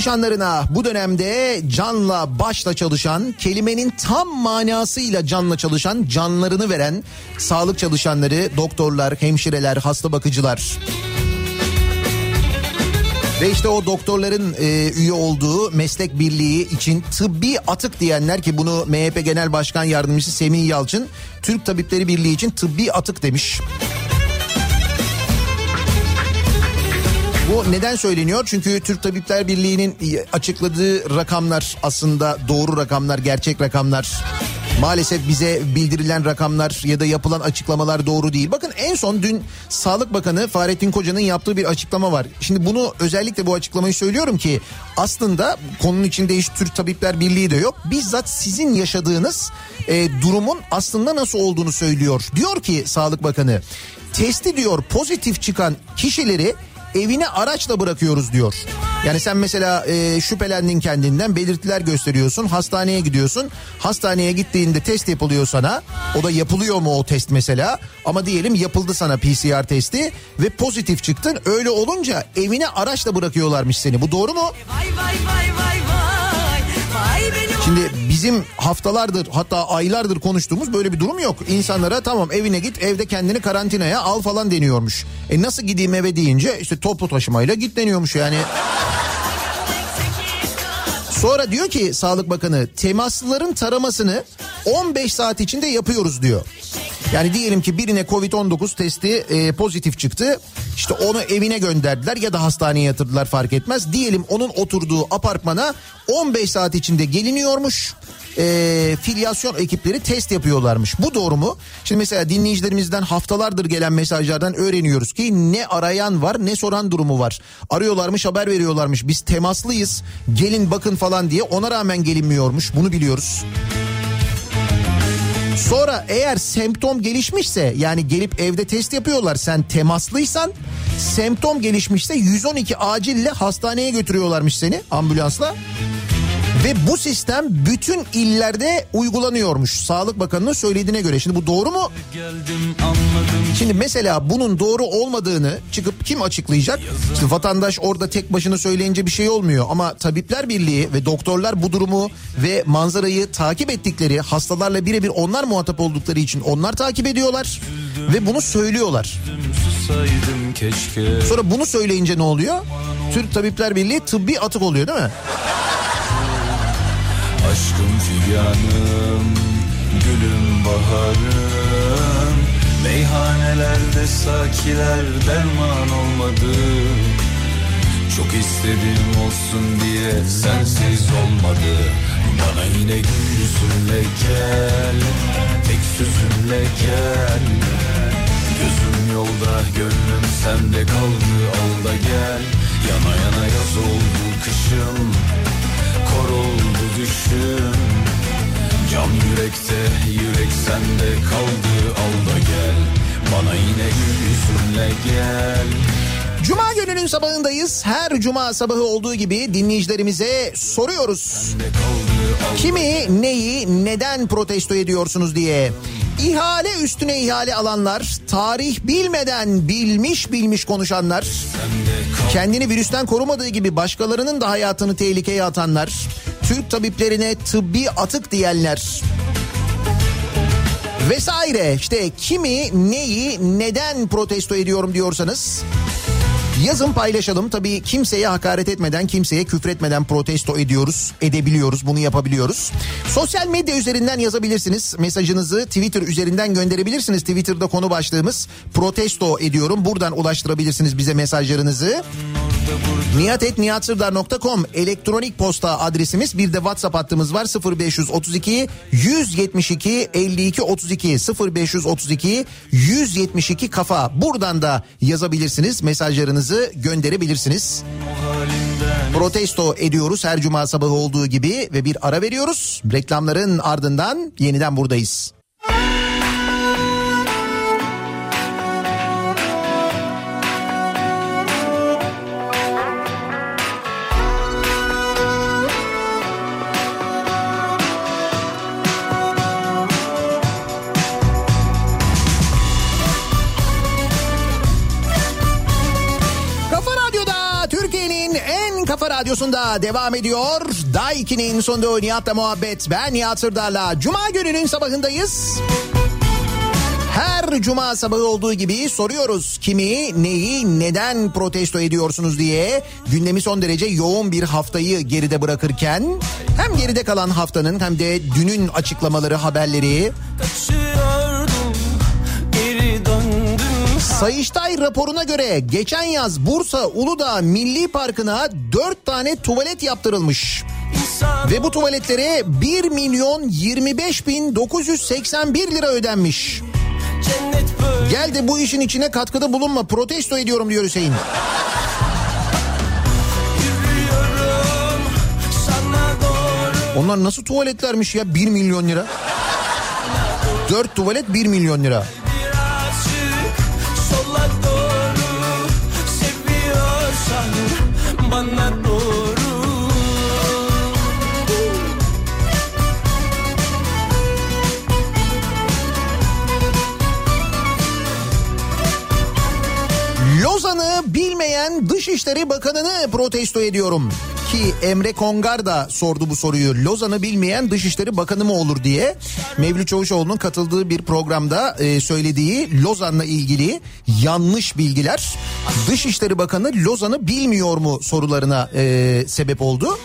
B: Çalışanlarına bu dönemde canla başla çalışan, kelimenin tam manasıyla canla çalışan, canlarını veren sağlık çalışanları, doktorlar, hemşireler, hasta bakıcılar. Ve işte o doktorların e, üye olduğu meslek birliği için tıbbi atık diyenler ki bunu MHP Genel Başkan Yardımcısı Semih Yalçın Türk Tabipleri Birliği için tıbbi atık demiş. Bu neden söyleniyor? Çünkü Türk Tabipler Birliği'nin açıkladığı rakamlar aslında doğru rakamlar, gerçek rakamlar. Maalesef bize bildirilen rakamlar ya da yapılan açıklamalar doğru değil. Bakın en son dün Sağlık Bakanı Fahrettin Koca'nın yaptığı bir açıklama var. Şimdi bunu özellikle bu açıklamayı söylüyorum ki aslında konunun içinde hiç Türk Tabipler Birliği de yok. Bizzat sizin yaşadığınız e, durumun aslında nasıl olduğunu söylüyor. Diyor ki Sağlık Bakanı testi diyor pozitif çıkan kişileri evine araçla bırakıyoruz diyor. Yani sen mesela e, şüphelendin kendinden belirtiler gösteriyorsun hastaneye gidiyorsun. Hastaneye gittiğinde test yapılıyor sana. O da yapılıyor mu o test mesela? Ama diyelim yapıldı sana PCR testi ve pozitif çıktın. Öyle olunca evine araçla bırakıyorlarmış seni. Bu doğru mu?
J: Vay vay vay vay vay
B: Şimdi bizim haftalardır hatta aylardır konuştuğumuz böyle bir durum yok. İnsanlara tamam evine git evde kendini karantinaya al falan deniyormuş. E nasıl gideyim eve deyince işte toplu taşımayla git deniyormuş yani. Sonra diyor ki Sağlık Bakanı temaslıların taramasını 15 saat içinde yapıyoruz diyor. Yani diyelim ki birine Covid-19 testi e, pozitif çıktı. İşte onu evine gönderdiler ya da hastaneye yatırdılar fark etmez. Diyelim onun oturduğu apartmana 15 saat içinde geliniyormuş. E, filyasyon ekipleri test yapıyorlarmış. Bu doğru mu? Şimdi mesela dinleyicilerimizden haftalardır gelen mesajlardan öğreniyoruz ki ne arayan var ne soran durumu var. Arıyorlarmış haber veriyorlarmış biz temaslıyız gelin bakın falan diye ona rağmen gelinmiyormuş bunu biliyoruz. Sonra eğer semptom gelişmişse yani gelip evde test yapıyorlar sen temaslıysan semptom gelişmişse 112 acille hastaneye götürüyorlarmış seni ambulansla. Ve bu sistem bütün illerde uygulanıyormuş. Sağlık Bakanı'nın söylediğine göre. Şimdi bu doğru mu? Şimdi mesela bunun doğru olmadığını çıkıp kim açıklayacak? İşte vatandaş orada tek başına söyleyince bir şey olmuyor. Ama Tabipler Birliği ve doktorlar bu durumu ve manzarayı takip ettikleri hastalarla birebir onlar muhatap oldukları için onlar takip ediyorlar. ve bunu söylüyorlar. Sonra bunu söyleyince ne oluyor? Türk Tabipler Birliği tıbbi atık oluyor değil mi?
A: Aşkım figanım Gülüm baharım. Meyhanelerde sakiler derman olmadı Çok istedim olsun diye sensiz olmadı Bana yine gül yüzünle gel Tek sözünle gel. Gözüm yolda gönlüm sende kaldı al gel. Yana yana yaz oldu kışım Kor oldu düşüm Can yürekte yürek sende kaldı al da gel Bana yine yüzünle gel
B: Cuma gününün sabahındayız. Her cuma sabahı olduğu gibi dinleyicilerimize soruyoruz.
A: Kaldı
B: Kimi, neyi, neden protesto ediyorsunuz diye. İhale üstüne ihale alanlar, tarih bilmeden bilmiş bilmiş konuşanlar, kendini virüsten korumadığı gibi başkalarının da hayatını tehlikeye atanlar, Türk tabiplerine tıbbi atık diyenler vesaire işte kimi, neyi, neden protesto ediyorum diyorsanız Yazın paylaşalım. Tabii kimseye hakaret etmeden, kimseye küfretmeden protesto ediyoruz, edebiliyoruz, bunu yapabiliyoruz. Sosyal medya üzerinden yazabilirsiniz. Mesajınızı Twitter üzerinden gönderebilirsiniz. Twitter'da konu başlığımız protesto ediyorum. Buradan ulaştırabilirsiniz bize mesajlarınızı. niyatetniyatsırdar.com elektronik posta adresimiz. Bir de WhatsApp hattımız var 0532 172 52 32 0532 172 kafa. Buradan da yazabilirsiniz. Mesajlarınızı gönderebilirsiniz. Protesto ediyoruz her cuma sabahı olduğu gibi ve bir ara veriyoruz. Reklamların ardından yeniden buradayız. Radyosunda devam ediyor. Daiki'nin sonunda Nihat'la muhabbet. Ben Nihat Sırdar'la. Cuma gününün sabahındayız. Her cuma sabahı olduğu gibi soruyoruz kimi, neyi, neden protesto ediyorsunuz diye. Gündemi son derece yoğun bir haftayı geride bırakırken hem geride kalan haftanın hem de dünün açıklamaları, haberleri,
A: Kaçıyordum
B: Sayıştay raporuna göre geçen yaz Bursa Uludağ Milli Parkı'na 4 tane tuvalet yaptırılmış. Ve bu tuvaletlere 1 milyon 25 bin 981 lira ödenmiş. Gel de bu işin içine katkıda bulunma protesto ediyorum diyor Hüseyin. Onlar nasıl tuvaletlermiş ya 1 milyon lira? 4 tuvalet 1 milyon lira. Lozan'ı bilmeyen Dışişleri Bakanı'nı protesto ediyorum. Ki Emre Kongar da sordu bu soruyu. Lozan'ı bilmeyen Dışişleri Bakanı mı olur diye. Mevlüt Çavuşoğlu'nun katıldığı bir programda e, söylediği Lozan'la ilgili yanlış bilgiler. Dışişleri Bakanı Lozan'ı bilmiyor mu sorularına e, sebep oldu.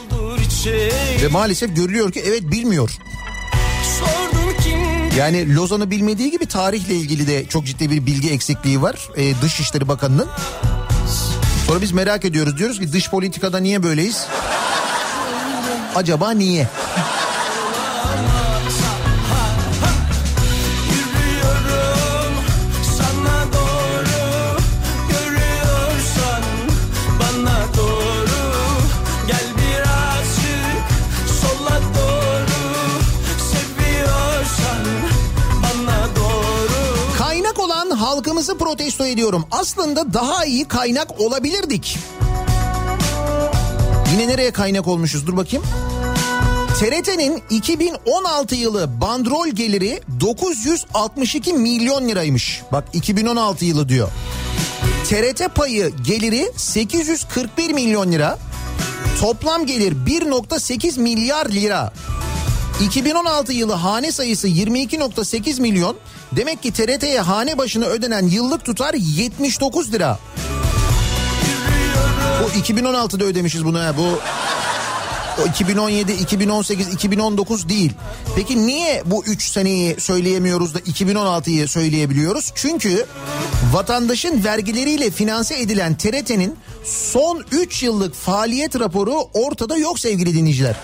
B: Ve maalesef görülüyor ki evet bilmiyor.
A: kim
B: Yani Lozan'ı bilmediği gibi tarihle ilgili de çok ciddi bir bilgi eksikliği var e, Dışişleri Bakanı'nın. Sonra biz merak ediyoruz diyoruz ki dış politikada niye böyleyiz? Acaba niye? Halkımızı protesto ediyorum. Aslında daha iyi kaynak olabilirdik. Yine nereye kaynak olmuşuz dur bakayım. TRT'nin 2016 yılı bandrol geliri 962 milyon liraymış. Bak 2016 yılı diyor. TRT payı geliri 841 milyon lira. Toplam gelir 1.8 milyar lira. 2016 yılı hane sayısı 22.8 milyon, Demek ki TRT'ye hane başına ödenen yıllık tutar 79 lira. Bu 2016'da ödemişiz bunu ha. Bu o 2017, 2018, 2019 değil. Peki niye bu 3 seneyi söyleyemiyoruz da 2016'yı söyleyebiliyoruz? Çünkü vatandaşın vergileriyle finanse edilen TRT'nin son 3 yıllık faaliyet raporu ortada yok sevgili dinleyiciler.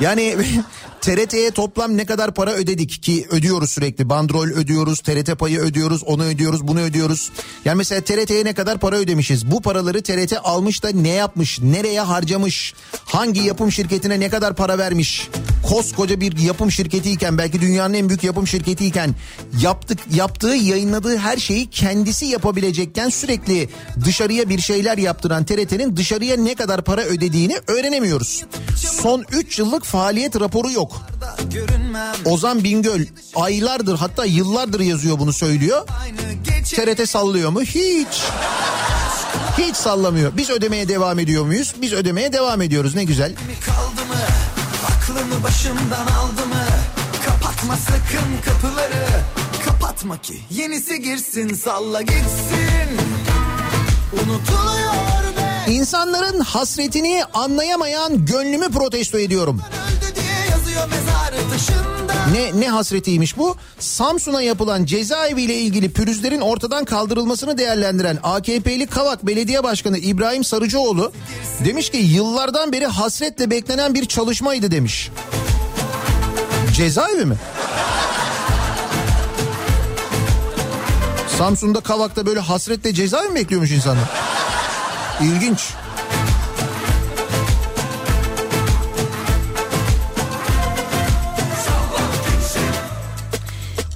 B: Yani TRT'ye toplam ne kadar para ödedik ki ödüyoruz sürekli. Bandrol ödüyoruz, TRT payı ödüyoruz, onu ödüyoruz, bunu ödüyoruz. Yani mesela TRT'ye ne kadar para ödemişiz? Bu paraları TRT almış da ne yapmış? Nereye harcamış? Hangi yapım şirketine ne kadar para vermiş? Koskoca bir yapım şirketiyken belki dünyanın en büyük yapım şirketiyken yaptık yaptığı yayınladığı her şeyi kendisi yapabilecekken sürekli dışarıya bir şeyler yaptıran TRT'nin dışarıya ne kadar para ödediğini öğrenemiyoruz. Son 3 yıllık faaliyet raporu yok. Ozan Bingöl aylardır hatta yıllardır yazıyor bunu söylüyor. TRT sallıyor mu? Hiç. Hiç sallamıyor. Biz ödemeye devam ediyor muyuz? Biz ödemeye devam ediyoruz. Ne güzel.
C: kaldı mı? Aklımı başımdan aldı mı? Kapatma sakın kapıları. Kapatma ki yenisi girsin salla gitsin. Unutuluyor be.
B: İnsanların hasretini anlayamayan gönlümü protesto ediyorum.
C: Öldü
B: Ne ne hasretiymiş bu? Samsun'a yapılan cezaevi ile ilgili pürüzlerin ortadan kaldırılmasını değerlendiren AKP'li Kavak Belediye Başkanı İbrahim Sarıcıoğlu demiş ki yıllardan beri hasretle beklenen bir çalışmaydı demiş. Cezaevi mi? Samsun'da Kavak'ta böyle hasretle cezaevi mi bekliyormuş insanlar? İlginç.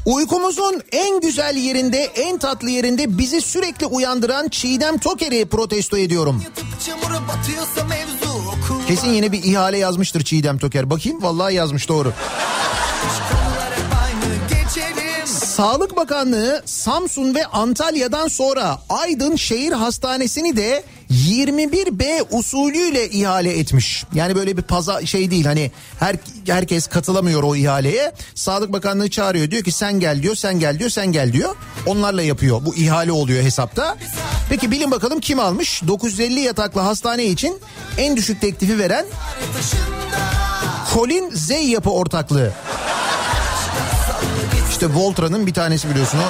B: Uykumuzun en güzel yerinde, en tatlı yerinde bizi sürekli uyandıran Çiğdem Toker'i protesto ediyorum. Kesin yeni bir ihale yazmıştır Çiğdem Toker. Bakayım vallahi yazmış doğru. Sağlık Bakanlığı Samsun ve Antalya'dan sonra Aydın Şehir Hastanesi'ni de 21B usulüyle ihale etmiş. Yani böyle bir paza şey değil hani her herkes katılamıyor o ihaleye. Sağlık Bakanlığı çağırıyor diyor ki sen gel diyor, sen gel diyor, sen gel diyor. Onlarla yapıyor. Bu ihale oluyor hesapta. Peki bilin bakalım kim almış? 950 yataklı hastane için en düşük teklifi veren Colin Z yapı ortaklığı. İşte Voltra'nın bir tanesi biliyorsun o.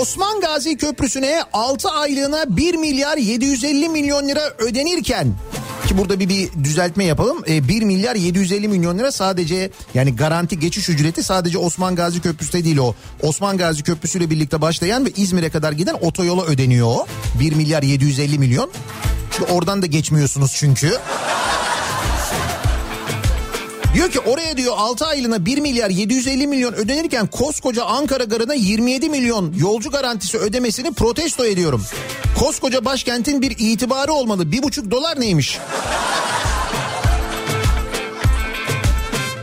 B: Osman Gazi Köprüsü'ne 6 aylığına 1 milyar 750 milyon lira ödenirken ki burada bir, bir düzeltme yapalım. E, 1 milyar 750 milyon lira sadece yani garanti geçiş ücreti sadece Osman Gazi Köprüsü'de değil o. Osman Gazi Köprüsü ile birlikte başlayan ve İzmir'e kadar giden otoyola ödeniyor o. 1 milyar 750 milyon. Şimdi oradan da geçmiyorsunuz çünkü. Diyor ki oraya diyor 6 aylığına 1 milyar 750 milyon ödenirken koskoca Ankara garına 27 milyon yolcu garantisi ödemesini protesto ediyorum. Koskoca başkentin bir itibarı olmalı. Bir buçuk dolar neymiş?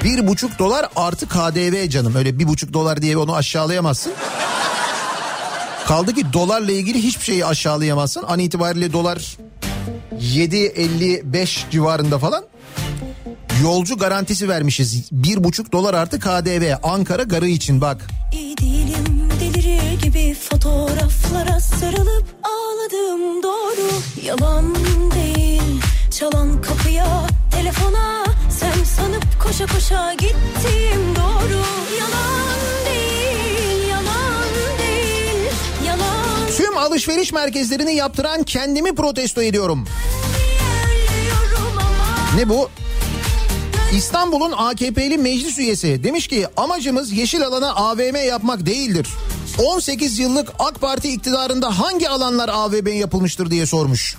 B: Bir buçuk dolar artı KDV canım. Öyle bir buçuk dolar diye onu aşağılayamazsın. Kaldı ki dolarla ilgili hiçbir şeyi aşağılayamazsın. An itibariyle dolar 7.55 civarında falan. Yolcu garantisi vermişiz. Bir buçuk dolar artı KDV. Ankara garı için bak.
F: İyi değilim delirir gibi fotoğraflara sarılıp ağladım doğru yalan değil çalan kapıya telefona sen sanıp koşa koşa gittim doğru yalan değil yalan değil yalan
B: Tüm alışveriş merkezlerini yaptıran kendimi protesto ediyorum. Ne bu? İstanbul'un AKP'li meclis üyesi demiş ki amacımız yeşil alana AVM yapmak değildir. 18 yıllık AK Parti iktidarında hangi alanlar AVM yapılmıştır diye sormuş.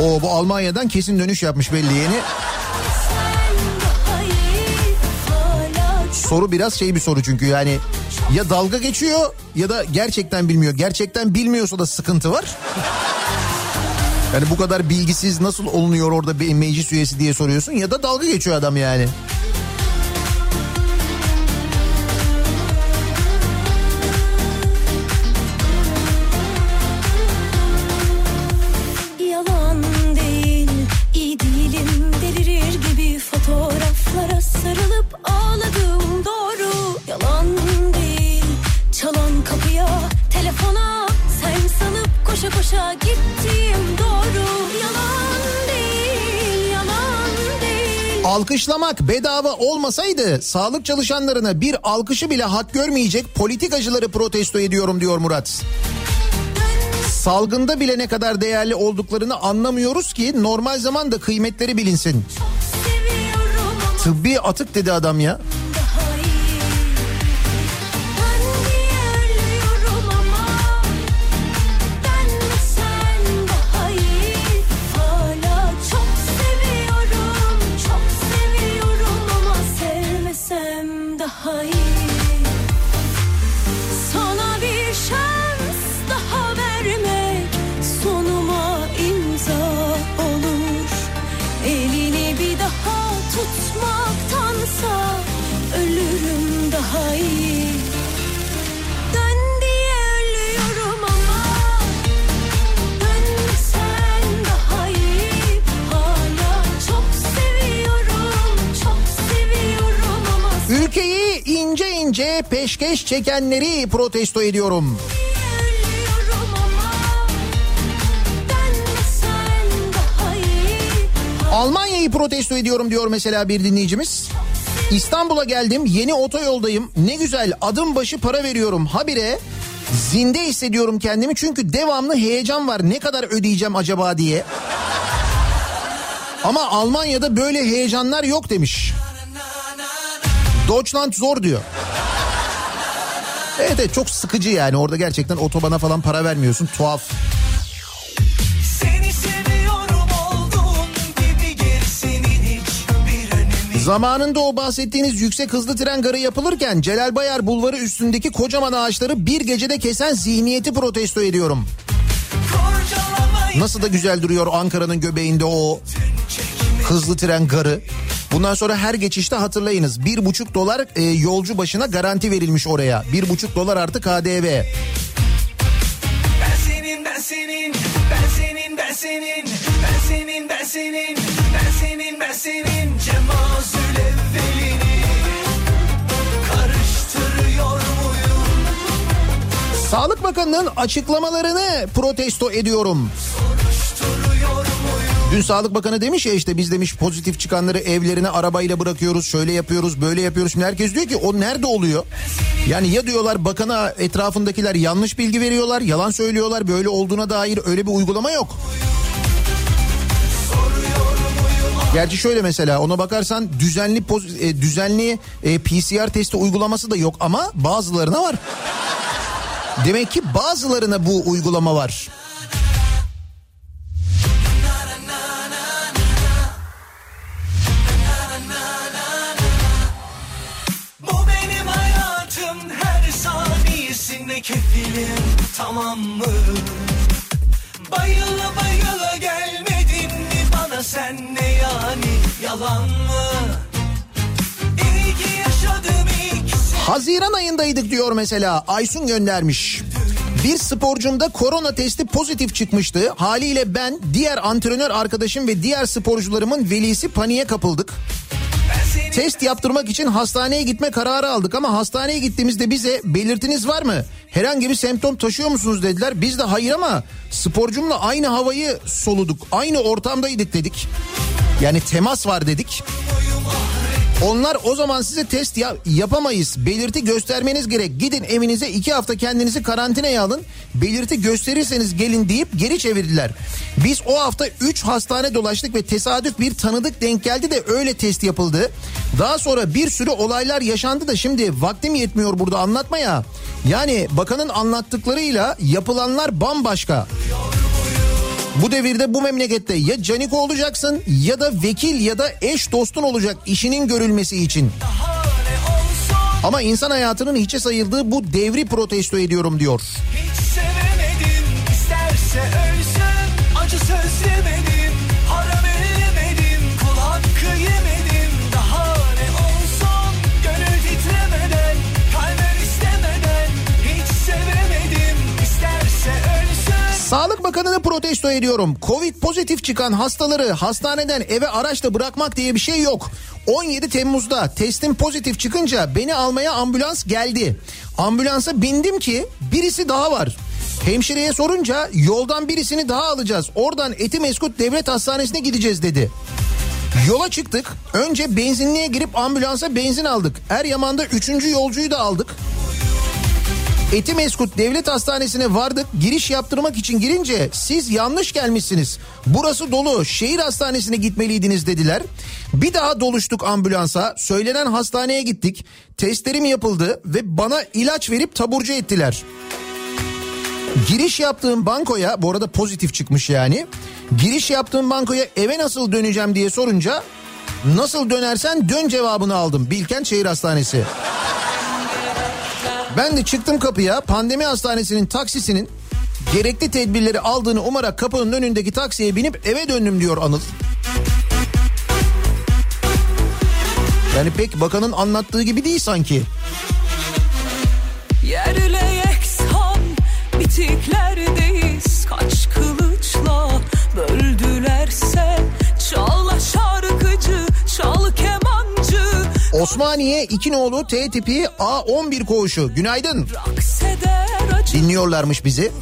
B: O bu Almanya'dan kesin dönüş yapmış belli yeni. Soru biraz şey bir soru çünkü yani ya dalga geçiyor ya da gerçekten bilmiyor. Gerçekten bilmiyorsa da sıkıntı var. Yani bu kadar bilgisiz nasıl olunuyor orada bir meclis üyesi diye soruyorsun ya da dalga geçiyor adam yani.
F: Koşa koşa gittiğim doğru Yalan değil, yalan değil
B: Alkışlamak bedava olmasaydı sağlık çalışanlarına bir alkışı bile hak görmeyecek politikacıları protesto ediyorum diyor Murat. Salgında bile ne kadar değerli olduklarını anlamıyoruz ki normal zamanda kıymetleri bilinsin. Tıbbi atık dedi adam ya. İnce peşkeş çekenleri protesto ediyorum. Almanya'yı protesto ediyorum diyor mesela bir dinleyicimiz. İstanbul'a geldim yeni otoyoldayım ne güzel adım başı para veriyorum habire zinde hissediyorum kendimi çünkü devamlı heyecan var ne kadar ödeyeceğim acaba diye. Ama Almanya'da böyle heyecanlar yok demiş. Deutschland zor diyor. Evet, evet çok sıkıcı yani orada gerçekten otobana falan para vermiyorsun tuhaf. Zamanında o bahsettiğiniz yüksek hızlı tren garı yapılırken Celal Bayar Bulvarı üstündeki kocaman ağaçları bir gecede kesen zihniyeti protesto ediyorum. Nasıl da güzel duruyor Ankara'nın göbeğinde o hızlı tren garı. Bundan sonra her geçişte hatırlayınız bir buçuk dolar e, yolcu başına garanti verilmiş oraya. Bir buçuk dolar artı KDV.
A: Ben senin ben senin ben senin ben senin ben senin ben senin ben senin ben senin Cemazül evvelini karıştırıyor muyum?
B: Sağlık Bakanı'nın açıklamalarını protesto ediyorum.
A: Soruşturuyor muyum?
B: Dün Sağlık Bakanı demiş ya işte biz demiş pozitif çıkanları evlerine arabayla bırakıyoruz şöyle yapıyoruz böyle yapıyoruz. Şimdi herkes diyor ki o nerede oluyor? Yani ya diyorlar bakana etrafındakiler yanlış bilgi veriyorlar yalan söylüyorlar böyle olduğuna dair öyle bir uygulama yok. Gerçi şöyle mesela ona bakarsan düzenli poz- e, düzenli e, PCR testi uygulaması da yok ama bazılarına var. Demek ki bazılarına bu uygulama var.
A: Kefilim tamam mı? Bayıla bayıla gelmedin mi bana sen ne yani yalan mı? İyi ki yaşadım ilk
B: Haziran ayındaydık diyor mesela Aysun göndermiş. Bir sporcumda korona testi pozitif çıkmıştı. Haliyle ben, diğer antrenör arkadaşım ve diğer sporcularımın velisi paniğe kapıldık. Test yaptırmak için hastaneye gitme kararı aldık ama hastaneye gittiğimizde bize belirtiniz var mı? Herhangi bir semptom taşıyor musunuz dediler. Biz de hayır ama sporcumla aynı havayı soluduk. Aynı ortamdaydık dedik. Yani temas var dedik. Onlar o zaman size test ya- yapamayız. Belirti göstermeniz gerek. Gidin evinize iki hafta kendinizi karantinaya alın. Belirti gösterirseniz gelin deyip geri çevirdiler. Biz o hafta 3 hastane dolaştık ve tesadüf bir tanıdık denk geldi de öyle test yapıldı. Daha sonra bir sürü olaylar yaşandı da şimdi vaktim yetmiyor burada anlatmaya. Yani bakanın anlattıklarıyla yapılanlar bambaşka. Bu devirde bu memlekette ya caniko olacaksın ya da vekil ya da eş dostun olacak işinin görülmesi için. Ama insan hayatının hiçe sayıldığı bu devri protesto ediyorum diyor.
A: Hiç sevemedim isterse ölsün
B: protesto ediyorum. Covid pozitif çıkan hastaları hastaneden eve araçla bırakmak diye bir şey yok. 17 Temmuz'da testim pozitif çıkınca beni almaya ambulans geldi. Ambulansa bindim ki birisi daha var. Hemşireye sorunca yoldan birisini daha alacağız. Oradan Etimeskut Devlet Hastanesi'ne gideceğiz dedi. Yola çıktık. Önce benzinliğe girip ambulansa benzin aldık. Eryaman'da üçüncü yolcuyu da aldık. Etimeskut Devlet Hastanesi'ne vardık. Giriş yaptırmak için girince siz yanlış gelmişsiniz. Burası dolu. Şehir hastanesine gitmeliydiniz dediler. Bir daha doluştuk ambulansa. Söylenen hastaneye gittik. Testlerim yapıldı ve bana ilaç verip taburcu ettiler. Giriş yaptığım bankoya bu arada pozitif çıkmış yani. Giriş yaptığım bankoya eve nasıl döneceğim diye sorunca nasıl dönersen dön cevabını aldım. Bilkent Şehir Hastanesi. Ben de çıktım kapıya pandemi hastanesinin taksisinin gerekli tedbirleri aldığını umarak kapının önündeki taksiye binip eve döndüm diyor Anıl. Yani pek bakanın anlattığı gibi değil sanki.
J: Yerle yeksan bitiklerdeyiz
B: Osmaniye İkinoğlu T tipi A11 koğuşu. Günaydın. Dinliyorlarmış bizi.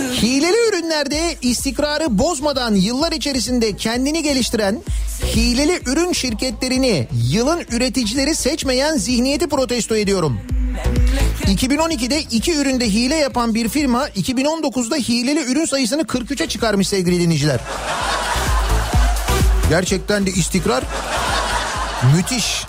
B: Hileli ürünlerde istikrarı bozmadan yıllar içerisinde kendini geliştiren hileli ürün şirketlerini yılın üreticileri seçmeyen zihniyeti protesto ediyorum. 2012'de iki üründe hile yapan bir firma 2019'da hileli ürün sayısını 43'e çıkarmış sevgili dinleyiciler. Gerçekten de istikrar müthiş.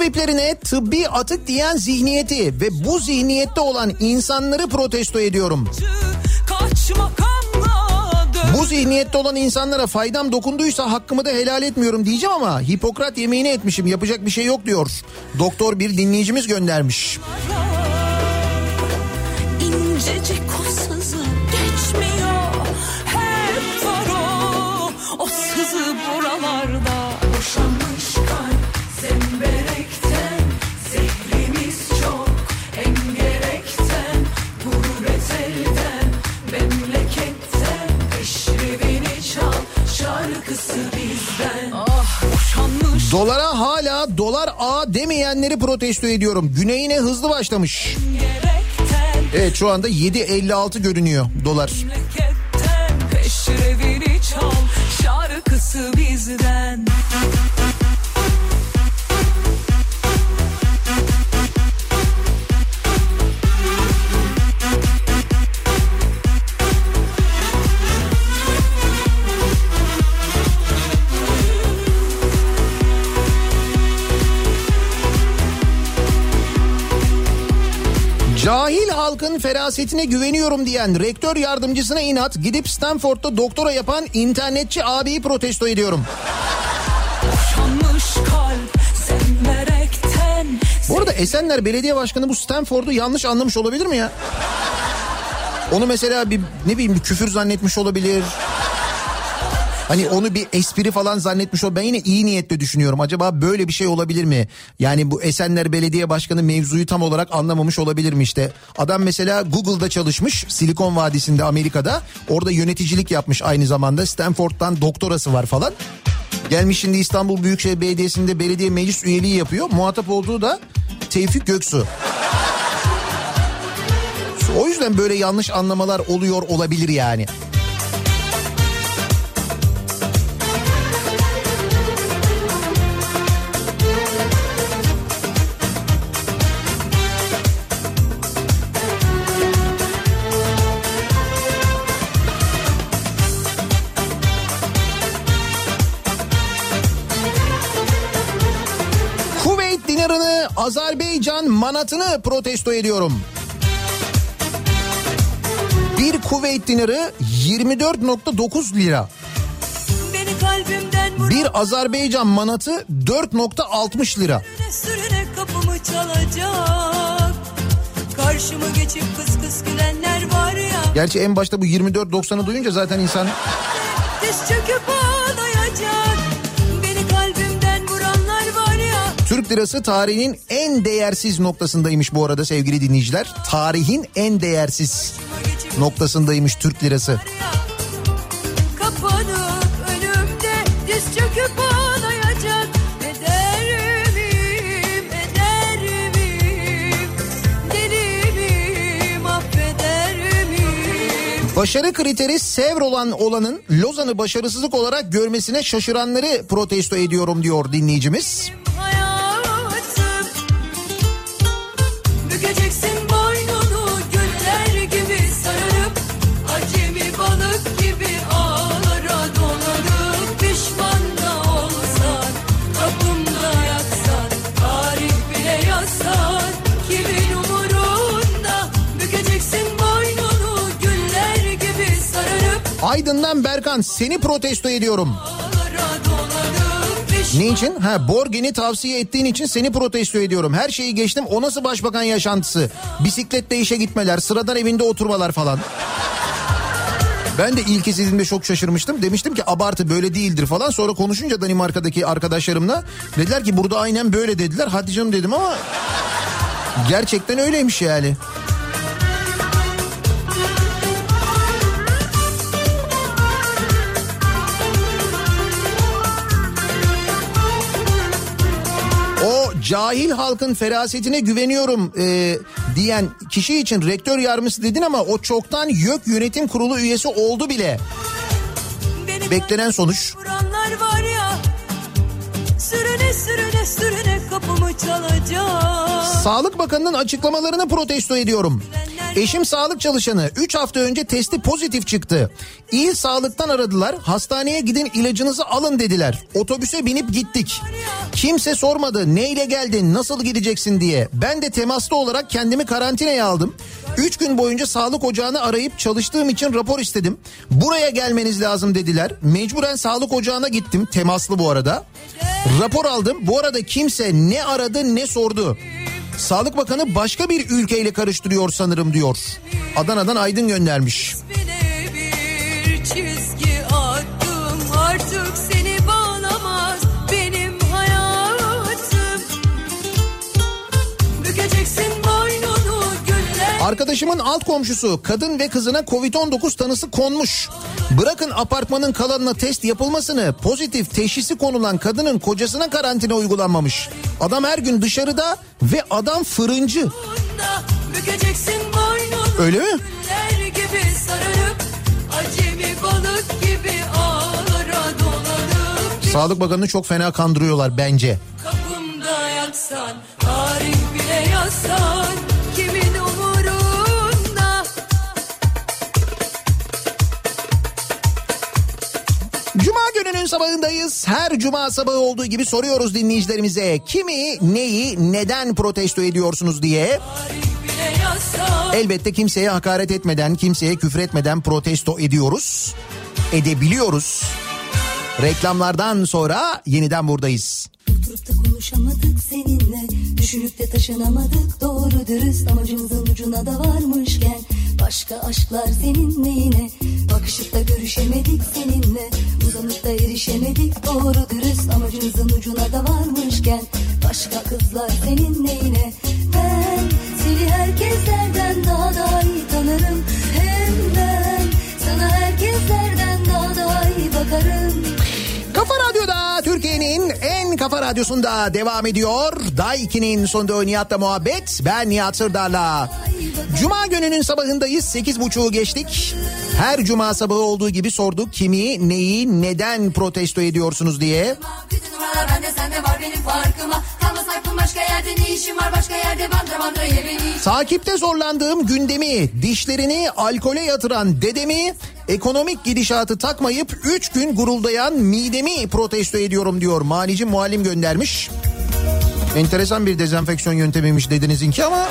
B: Tabiplerine tıbbi atık diyen zihniyeti ve bu zihniyette olan insanları protesto ediyorum. Bu zihniyette olan insanlara faydam dokunduysa hakkımı da helal etmiyorum diyeceğim ama Hipokrat yemeğini etmişim yapacak bir şey yok diyor. Doktor bir dinleyicimiz göndermiş.
J: İncecik
B: Dolara hala dolar A demeyenleri protesto ediyorum. Güneyine hızlı başlamış. Evet şu anda 7.56 görünüyor dolar.
J: çal şarkısı bizden
B: Cahil halkın ferasetine güveniyorum diyen rektör yardımcısına inat gidip Stanford'da doktora yapan internetçi abiyi protesto ediyorum. Bu arada Esenler Belediye Başkanı bu Stanford'u yanlış anlamış olabilir mi ya? Onu mesela bir ne bileyim bir küfür zannetmiş olabilir. Hani onu bir espri falan zannetmiş ol. Ben yine iyi niyetle düşünüyorum. Acaba böyle bir şey olabilir mi? Yani bu Esenler Belediye Başkanı mevzuyu tam olarak anlamamış olabilir mi işte? Adam mesela Google'da çalışmış Silikon Vadisi'nde Amerika'da. Orada yöneticilik yapmış aynı zamanda. Stanford'dan doktorası var falan. Gelmiş şimdi İstanbul Büyükşehir Belediyesi'nde belediye meclis üyeliği yapıyor. Muhatap olduğu da Tevfik Göksu. O yüzden böyle yanlış anlamalar oluyor olabilir yani. Manatını protesto ediyorum. Bir Kuveyt dinarı 24.9 lira. Bir Azerbaycan manatı 4.60 lira.
J: sürüne kapımı çalacak Karşımı geçip kıs kıs gülenler var ya
B: Gerçi en başta bu 24.90'ı duyunca zaten insan
J: Diz çöküp ağlayacak
B: Türk lirası tarihinin en değersiz noktasındaymış bu arada sevgili dinleyiciler. Tarihin en değersiz noktasındaymış Türk lirası.
J: kapanıp önümde Diz çöküp ağlayacak
B: Başarı kriteri sevr olan olanın Lozan'ı başarısızlık olarak görmesine şaşıranları protesto ediyorum diyor dinleyicimiz.
J: hayatım
B: Aydın'dan Berkan seni protesto ediyorum. Ne için? Ha Borgen'i tavsiye ettiğin için seni protesto ediyorum. Her şeyi geçtim. O nasıl başbakan yaşantısı? Bisikletle işe gitmeler, sıradan evinde oturmalar falan. Ben de ilk izlediğimde çok şaşırmıştım. Demiştim ki abartı böyle değildir falan. Sonra konuşunca Danimarka'daki arkadaşlarımla dediler ki burada aynen böyle dediler. Hadi canım dedim ama gerçekten öyleymiş yani. Cahil halkın ferasetine güveniyorum e, diyen kişi için rektör yardımcısı dedin ama o çoktan YÖK yönetim kurulu üyesi oldu bile. Beklenen sonuç.
J: Var Sürüne sürüne kapımı çalacak
B: Sağlık Bakanı'nın açıklamalarını protesto ediyorum. Eşim sağlık çalışanı 3 hafta önce testi pozitif çıktı. İl sağlıktan aradılar. Hastaneye gidin ilacınızı alın dediler. Otobüse binip gittik. Kimse sormadı neyle geldin nasıl gideceksin diye. Ben de temaslı olarak kendimi karantinaya aldım. 3 gün boyunca sağlık ocağını arayıp çalıştığım için rapor istedim. Buraya gelmeniz lazım dediler. Mecburen sağlık ocağına gittim. Temaslı bu arada. Rapor aldım. Bu arada kimse ne aradı ne sordu. Sağlık Bakanı başka bir ülkeyle karıştırıyor sanırım diyor. Adana'dan Aydın göndermiş.
J: Bir çizgi
B: Arkadaşımın alt komşusu kadın ve kızına Covid-19 tanısı konmuş. Bırakın apartmanın kalanına test yapılmasını pozitif teşhisi konulan kadının kocasına karantina uygulanmamış. Adam her gün dışarıda ve adam fırıncı. Öyle mi? Sağlık Bakanı'nı çok fena kandırıyorlar bence.
J: Kapımda yatsan, tarih bile yazsan
B: Gününün sabahındayız. Her cuma sabahı olduğu gibi soruyoruz dinleyicilerimize. Kimi, neyi, neden protesto ediyorsunuz diye. Elbette kimseye hakaret etmeden, kimseye küfür etmeden protesto ediyoruz. Edebiliyoruz. Reklamlardan sonra yeniden buradayız.
K: Oturup da konuşamadık seninle Düşünüp de taşınamadık doğru dürüst Amacımızın ucuna da varmışken Başka aşklar senin neyine Bakışıp da görüşemedik seninle. Uzanıp da erişemedik. Doğru dürüst Amacımızın ucuna da varmışken Başka kızlar senin neyine? Ben seni herkeslerden daha da iyi tanırım. Hem ben sana herkeslerden daha da iyi bakarım
B: Kafa Radyo'da Türkiye'nin en kafa radyosunda devam ediyor. Day 2'nin sonunda Nihat'la muhabbet. Ben Nihat Sırdar'la. Cuma gününün sabahındayız. 8.30'u geçtik. Her cuma sabahı olduğu gibi sorduk kimi, neyi, neden protesto ediyorsunuz diye. Takipte zorlandığım gündemi, dişlerini alkole yatıran dedemi, ekonomik gidişatı takmayıp 3 gün guruldayan midemi protesto ediyorum diyor. Manici muallim göndermiş. Enteresan bir dezenfeksiyon yöntemiymiş dedinizinki ama...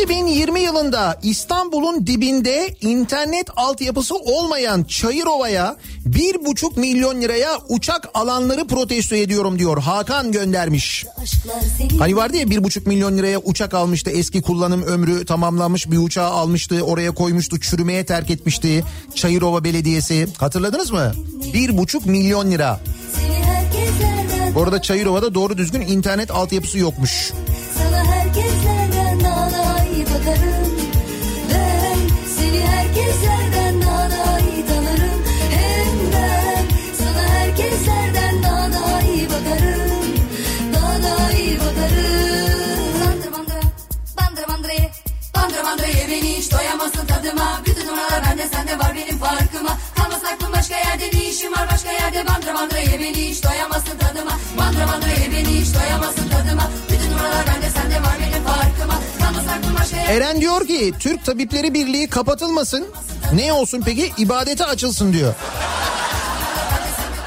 B: ...2020 yılında İstanbul'un dibinde internet altyapısı olmayan Çayırova'ya... ...bir buçuk milyon liraya uçak alanları protesto ediyorum diyor. Hakan göndermiş. Hani vardı ya bir buçuk milyon liraya uçak almıştı eski kullanım ömrü tamamlanmış bir uçağı almıştı oraya koymuştu çürümeye terk etmişti Çayırova Belediyesi hatırladınız mı? Bir buçuk milyon lira. Bu arada Çayırova'da doğru düzgün internet altyapısı yokmuş.
K: Sana herkeslerden hiç doyamazsın tadıma Bütün numaralar bende sende var benim farkıma Kalmaz aklım başka yerde ne işim var başka yerde Bandır bandır ye beni hiç doyamazsın tadıma Bandır bandır ye beni hiç doyamazsın tadıma Bütün numaralar bende sende var benim farkıma Kalmaz aklım başka yerde
B: Eren diyor ki Türk Tabipleri Birliği kapatılmasın. Ne olsun peki? İbadete açılsın diyor.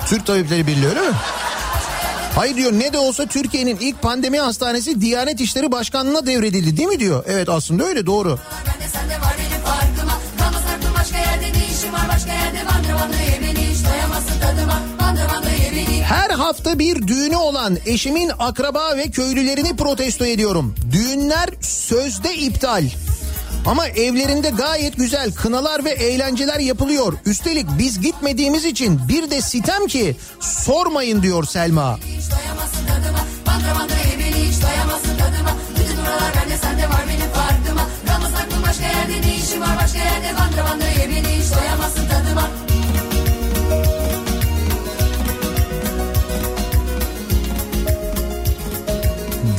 B: Türk Tabipleri Birliği öyle mi? Hayır diyor ne de olsa Türkiye'nin ilk pandemi hastanesi Diyanet İşleri Başkanlığı'na devredildi değil mi diyor. Evet aslında öyle doğru. Her hafta bir düğünü olan eşimin akraba ve köylülerini protesto ediyorum. Düğünler sözde iptal. Ama evlerinde gayet güzel kınalar ve eğlenceler yapılıyor. Üstelik biz gitmediğimiz için bir de sitem ki sormayın diyor Selma.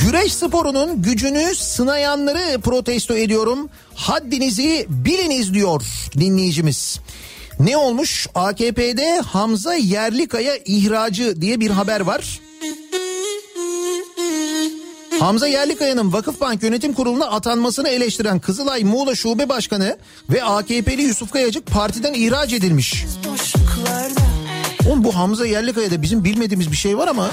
B: Güreş sporunun gücünü sınayanları protesto ediyorum. Haddinizi biliniz diyor dinleyicimiz. Ne olmuş? AKP'de Hamza Yerlikaya ihracı diye bir haber var. Hamza Yerlikaya'nın Vakıfbank Yönetim Kurulu'na atanmasını eleştiren Kızılay Muğla Şube Başkanı ve AKP'li Yusuf Kayacık partiden ihraç edilmiş. Oğlum bu Hamza Yerlikaya'da bizim bilmediğimiz bir şey var ama...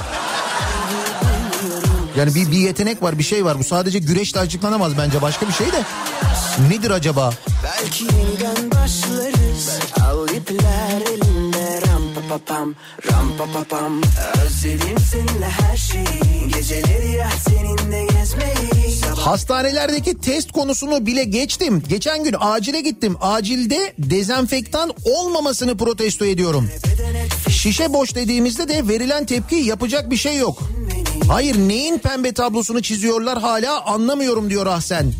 B: Yani bir, bir yetenek var bir şey var bu sadece güreşle açıklanamaz bence başka bir şey de. Nedir acaba?
L: Belki yeniden başlarız Al ipler elinde ram pa pa pam Ram pa pa pam Özledim seninle her şeyi Geceleri ya seninle gezmeyi
B: Hastanelerdeki test konusunu bile geçtim. Geçen gün acile gittim. Acilde dezenfektan olmamasını protesto ediyorum. Şişe boş dediğimizde de verilen tepki yapacak bir şey yok. Hayır neyin pembe tablosunu çiziyorlar hala anlamıyorum diyor Ahsen.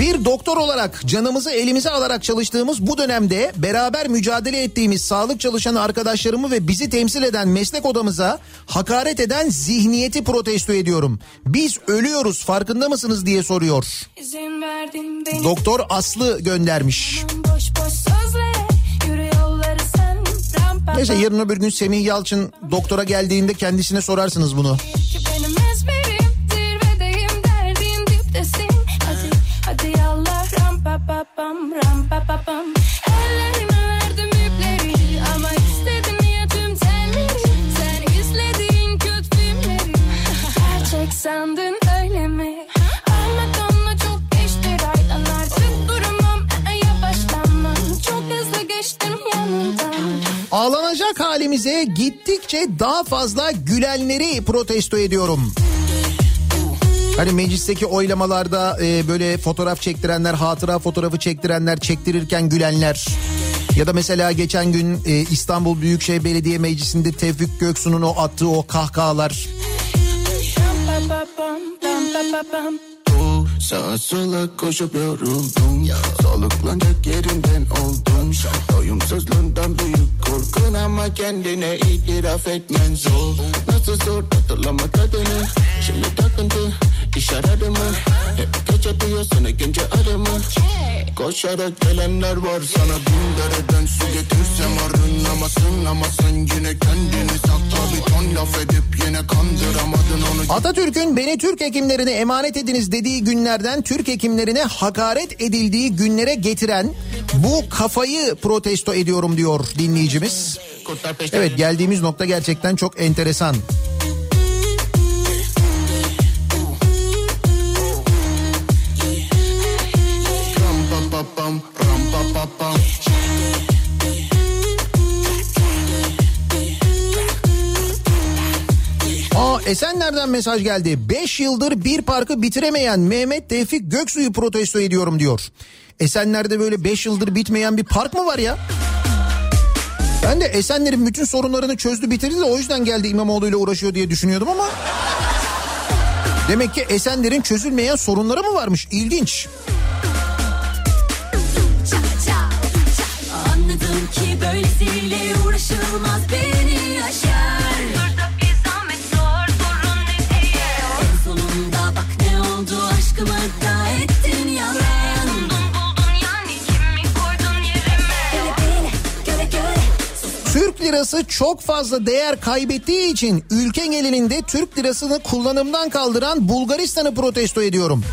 B: Bir doktor olarak canımızı elimize alarak çalıştığımız bu dönemde beraber mücadele ettiğimiz sağlık çalışan arkadaşlarımı ve bizi temsil eden meslek odamıza hakaret eden zihniyeti protesto ediyorum. Biz ölüyoruz farkında mısınız diye soruyor. Doktor Aslı göndermiş.
M: boş boş
B: Neyse yarın öbür gün Semih Yalçın doktora geldiğinde kendisine sorarsınız bunu.
M: Ki
B: Ağlanacak halimize gittikçe daha fazla gülenleri protesto ediyorum. Hani meclisteki oylamalarda e, böyle fotoğraf çektirenler, hatıra fotoğrafı çektirenler, çektirirken gülenler. Ya da mesela geçen gün e, İstanbul Büyükşehir Belediye Meclisi'nde Tevfik Göksu'nun o attığı o kahkahalar.
N: Sağa sola koşup yoruldum Soluklanacak yerinden oldum. Doyumsuzluğundan büyük korkun ama kendine itiraf etmen zor. Nasıl zor hatırlama tadını Şimdi takıntı iş aradı mı? Hep gece diyorsun ikinci adı mı? Koşarak gelenler var sana bin dereden su getirsem arınamazsın ama sen yine kendini sakla bir ton laf edip yine kandıramadın onu
B: Atatürk'ün beni Türk hekimlerine emanet ediniz dediği günlerden Türk hekimlerine hakaret edildiği günlere getiren bu kafayı protesto ediyorum diyor dinleyicimiz. Evet geldiğimiz nokta gerçekten çok enteresan. Esenler'den mesaj geldi. 5 yıldır bir parkı bitiremeyen Mehmet Tevfik Göksu'yu protesto ediyorum diyor. Esenler'de böyle 5 yıldır bitmeyen bir park mı var ya? Ben de Esenler'in bütün sorunlarını çözdü bitirdi de o yüzden geldi İmamoğlu ile uğraşıyor diye düşünüyordum ama... Demek ki Esenler'in çözülmeyen sorunları mı varmış? İlginç.
F: Anladım ki böylesiyle uğraşılmaz beni
B: lirası çok fazla değer kaybettiği için ülke genelinde Türk lirasını kullanımdan kaldıran Bulgaristan'ı protesto ediyorum.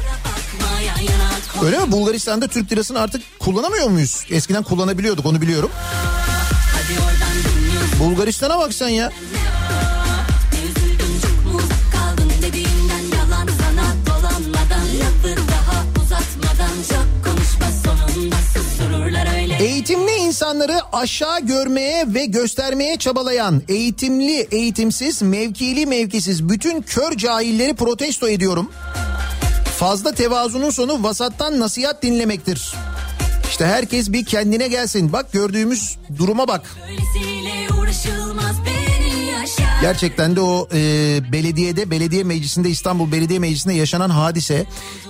B: Öyle mi? Bulgaristan'da Türk lirasını artık kullanamıyor muyuz? Eskiden kullanabiliyorduk onu biliyorum. Bulgaristan'a bak sen ya.
F: Ne
B: insanları aşağı görmeye ve göstermeye çabalayan eğitimli, eğitimsiz, mevkili, mevkisiz bütün kör cahilleri protesto ediyorum. Fazla tevazunun sonu vasattan nasihat dinlemektir. İşte herkes bir kendine gelsin. Bak gördüğümüz duruma bak. Gerçekten de o e, belediyede, belediye meclisinde İstanbul Belediye Meclisi'nde yaşanan hadise.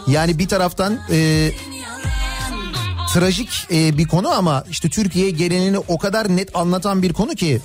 B: Yani bir taraftan e, trajik e, bir konu ama işte Türkiye genelini o kadar net anlatan bir konu ki.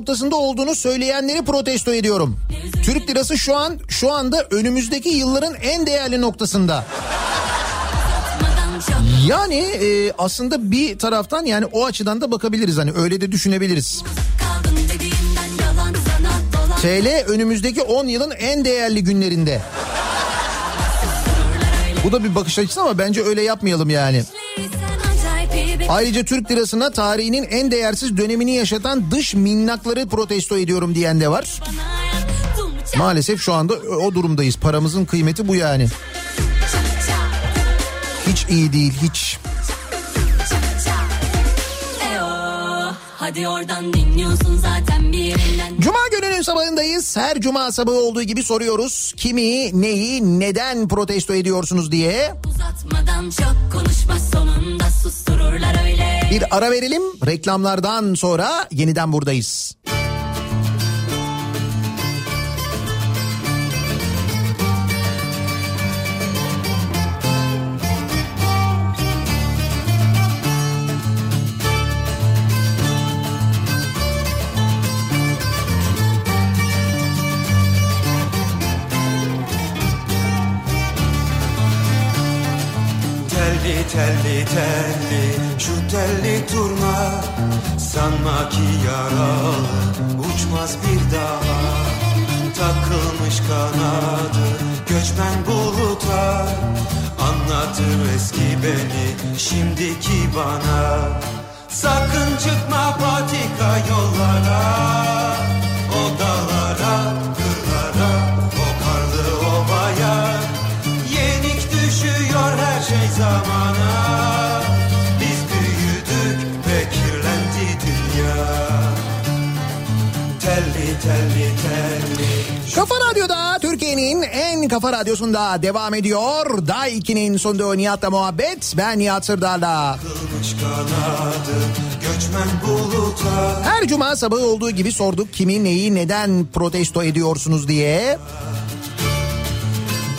B: Noktasında olduğunu söyleyenleri protesto ediyorum. Türk lirası şu an şu anda önümüzdeki yılların en değerli noktasında. Yani e, aslında bir taraftan yani o açıdan da bakabiliriz hani öyle de düşünebiliriz. TL önümüzdeki 10 yılın en değerli günlerinde. Bu da bir bakış açısı ama bence öyle yapmayalım yani. Ayrıca Türk lirasına tarihinin en değersiz dönemini yaşatan dış minnakları protesto ediyorum diyen de var. Maalesef şu anda o durumdayız. Paramızın kıymeti bu yani. Hiç iyi değil hiç.
F: Hadi oradan dinliyorsun zaten bir yerinden
B: Cuma gününün sabahındayız. Her cuma sabahı olduğu gibi soruyoruz. Kimi, neyi, neden protesto ediyorsunuz diye.
F: Uzatmadan çok konuşma sonunda sustururlar öyle
B: Bir ara verelim. Reklamlardan sonra yeniden buradayız.
O: Telli telli telli şu telli turna. Sanma ki yaralı uçmaz bir daha Takılmış kanadı göçmen buluta Anlatır eski beni şimdiki bana. Sakın çıkma patika yollara
B: Kafa Radyo'da Türkiye'nin en kafa radyosunda devam ediyor. Day 2'nin sonunda Nihat'la muhabbet. Ben Nihat Sırdar'la. Her cuma sabahı olduğu gibi sorduk kimi neyi neden protesto ediyorsunuz diye.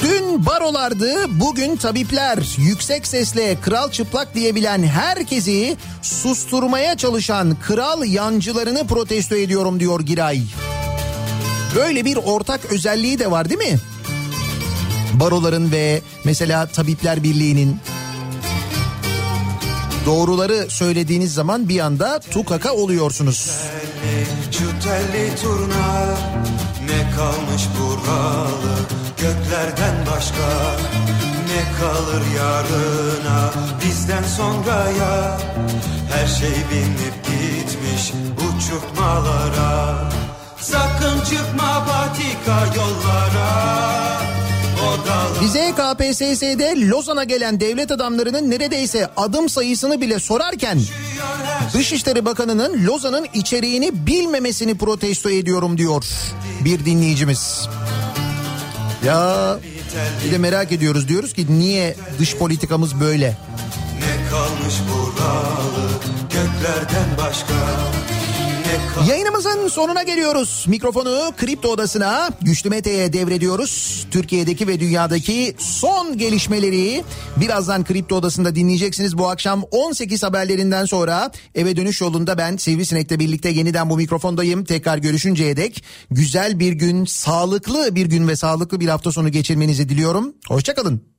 B: Dün barolardı, bugün tabipler. Yüksek sesle kral çıplak diyebilen herkesi susturmaya çalışan kral yancılarını protesto ediyorum diyor Giray. Böyle bir ortak özelliği de var değil mi? Baroların ve mesela Tabipler Birliği'nin doğruları söylediğiniz zaman bir anda tukaka oluyorsunuz.
O: Şu telli turna ne kalmış buralı göklerden başka ne kalır yarına? Bizden sonraya her şey binip gitmiş uçurtmalara. Sakın çıkma patika yollara
B: Bize KPSS'de Lozan'a gelen devlet adamlarının neredeyse adım sayısını bile sorarken Dışişleri Bakanı'nın Lozan'ın içeriğini bilmemesini protesto ediyorum diyor bir dinleyicimiz. Ya bir de merak ediyoruz diyoruz ki niye dış politikamız böyle?
O: ne kalmış buralı göklerden başka
B: Yayınımızın sonuna geliyoruz. Mikrofonu Kripto Odası'na Güçlü Mete'ye devrediyoruz. Türkiye'deki ve dünyadaki son gelişmeleri birazdan Kripto Odası'nda dinleyeceksiniz. Bu akşam 18 haberlerinden sonra eve dönüş yolunda ben Sivrisinek'le birlikte yeniden bu mikrofondayım. Tekrar görüşünceye dek güzel bir gün, sağlıklı bir gün ve sağlıklı bir hafta sonu geçirmenizi diliyorum. Hoşçakalın.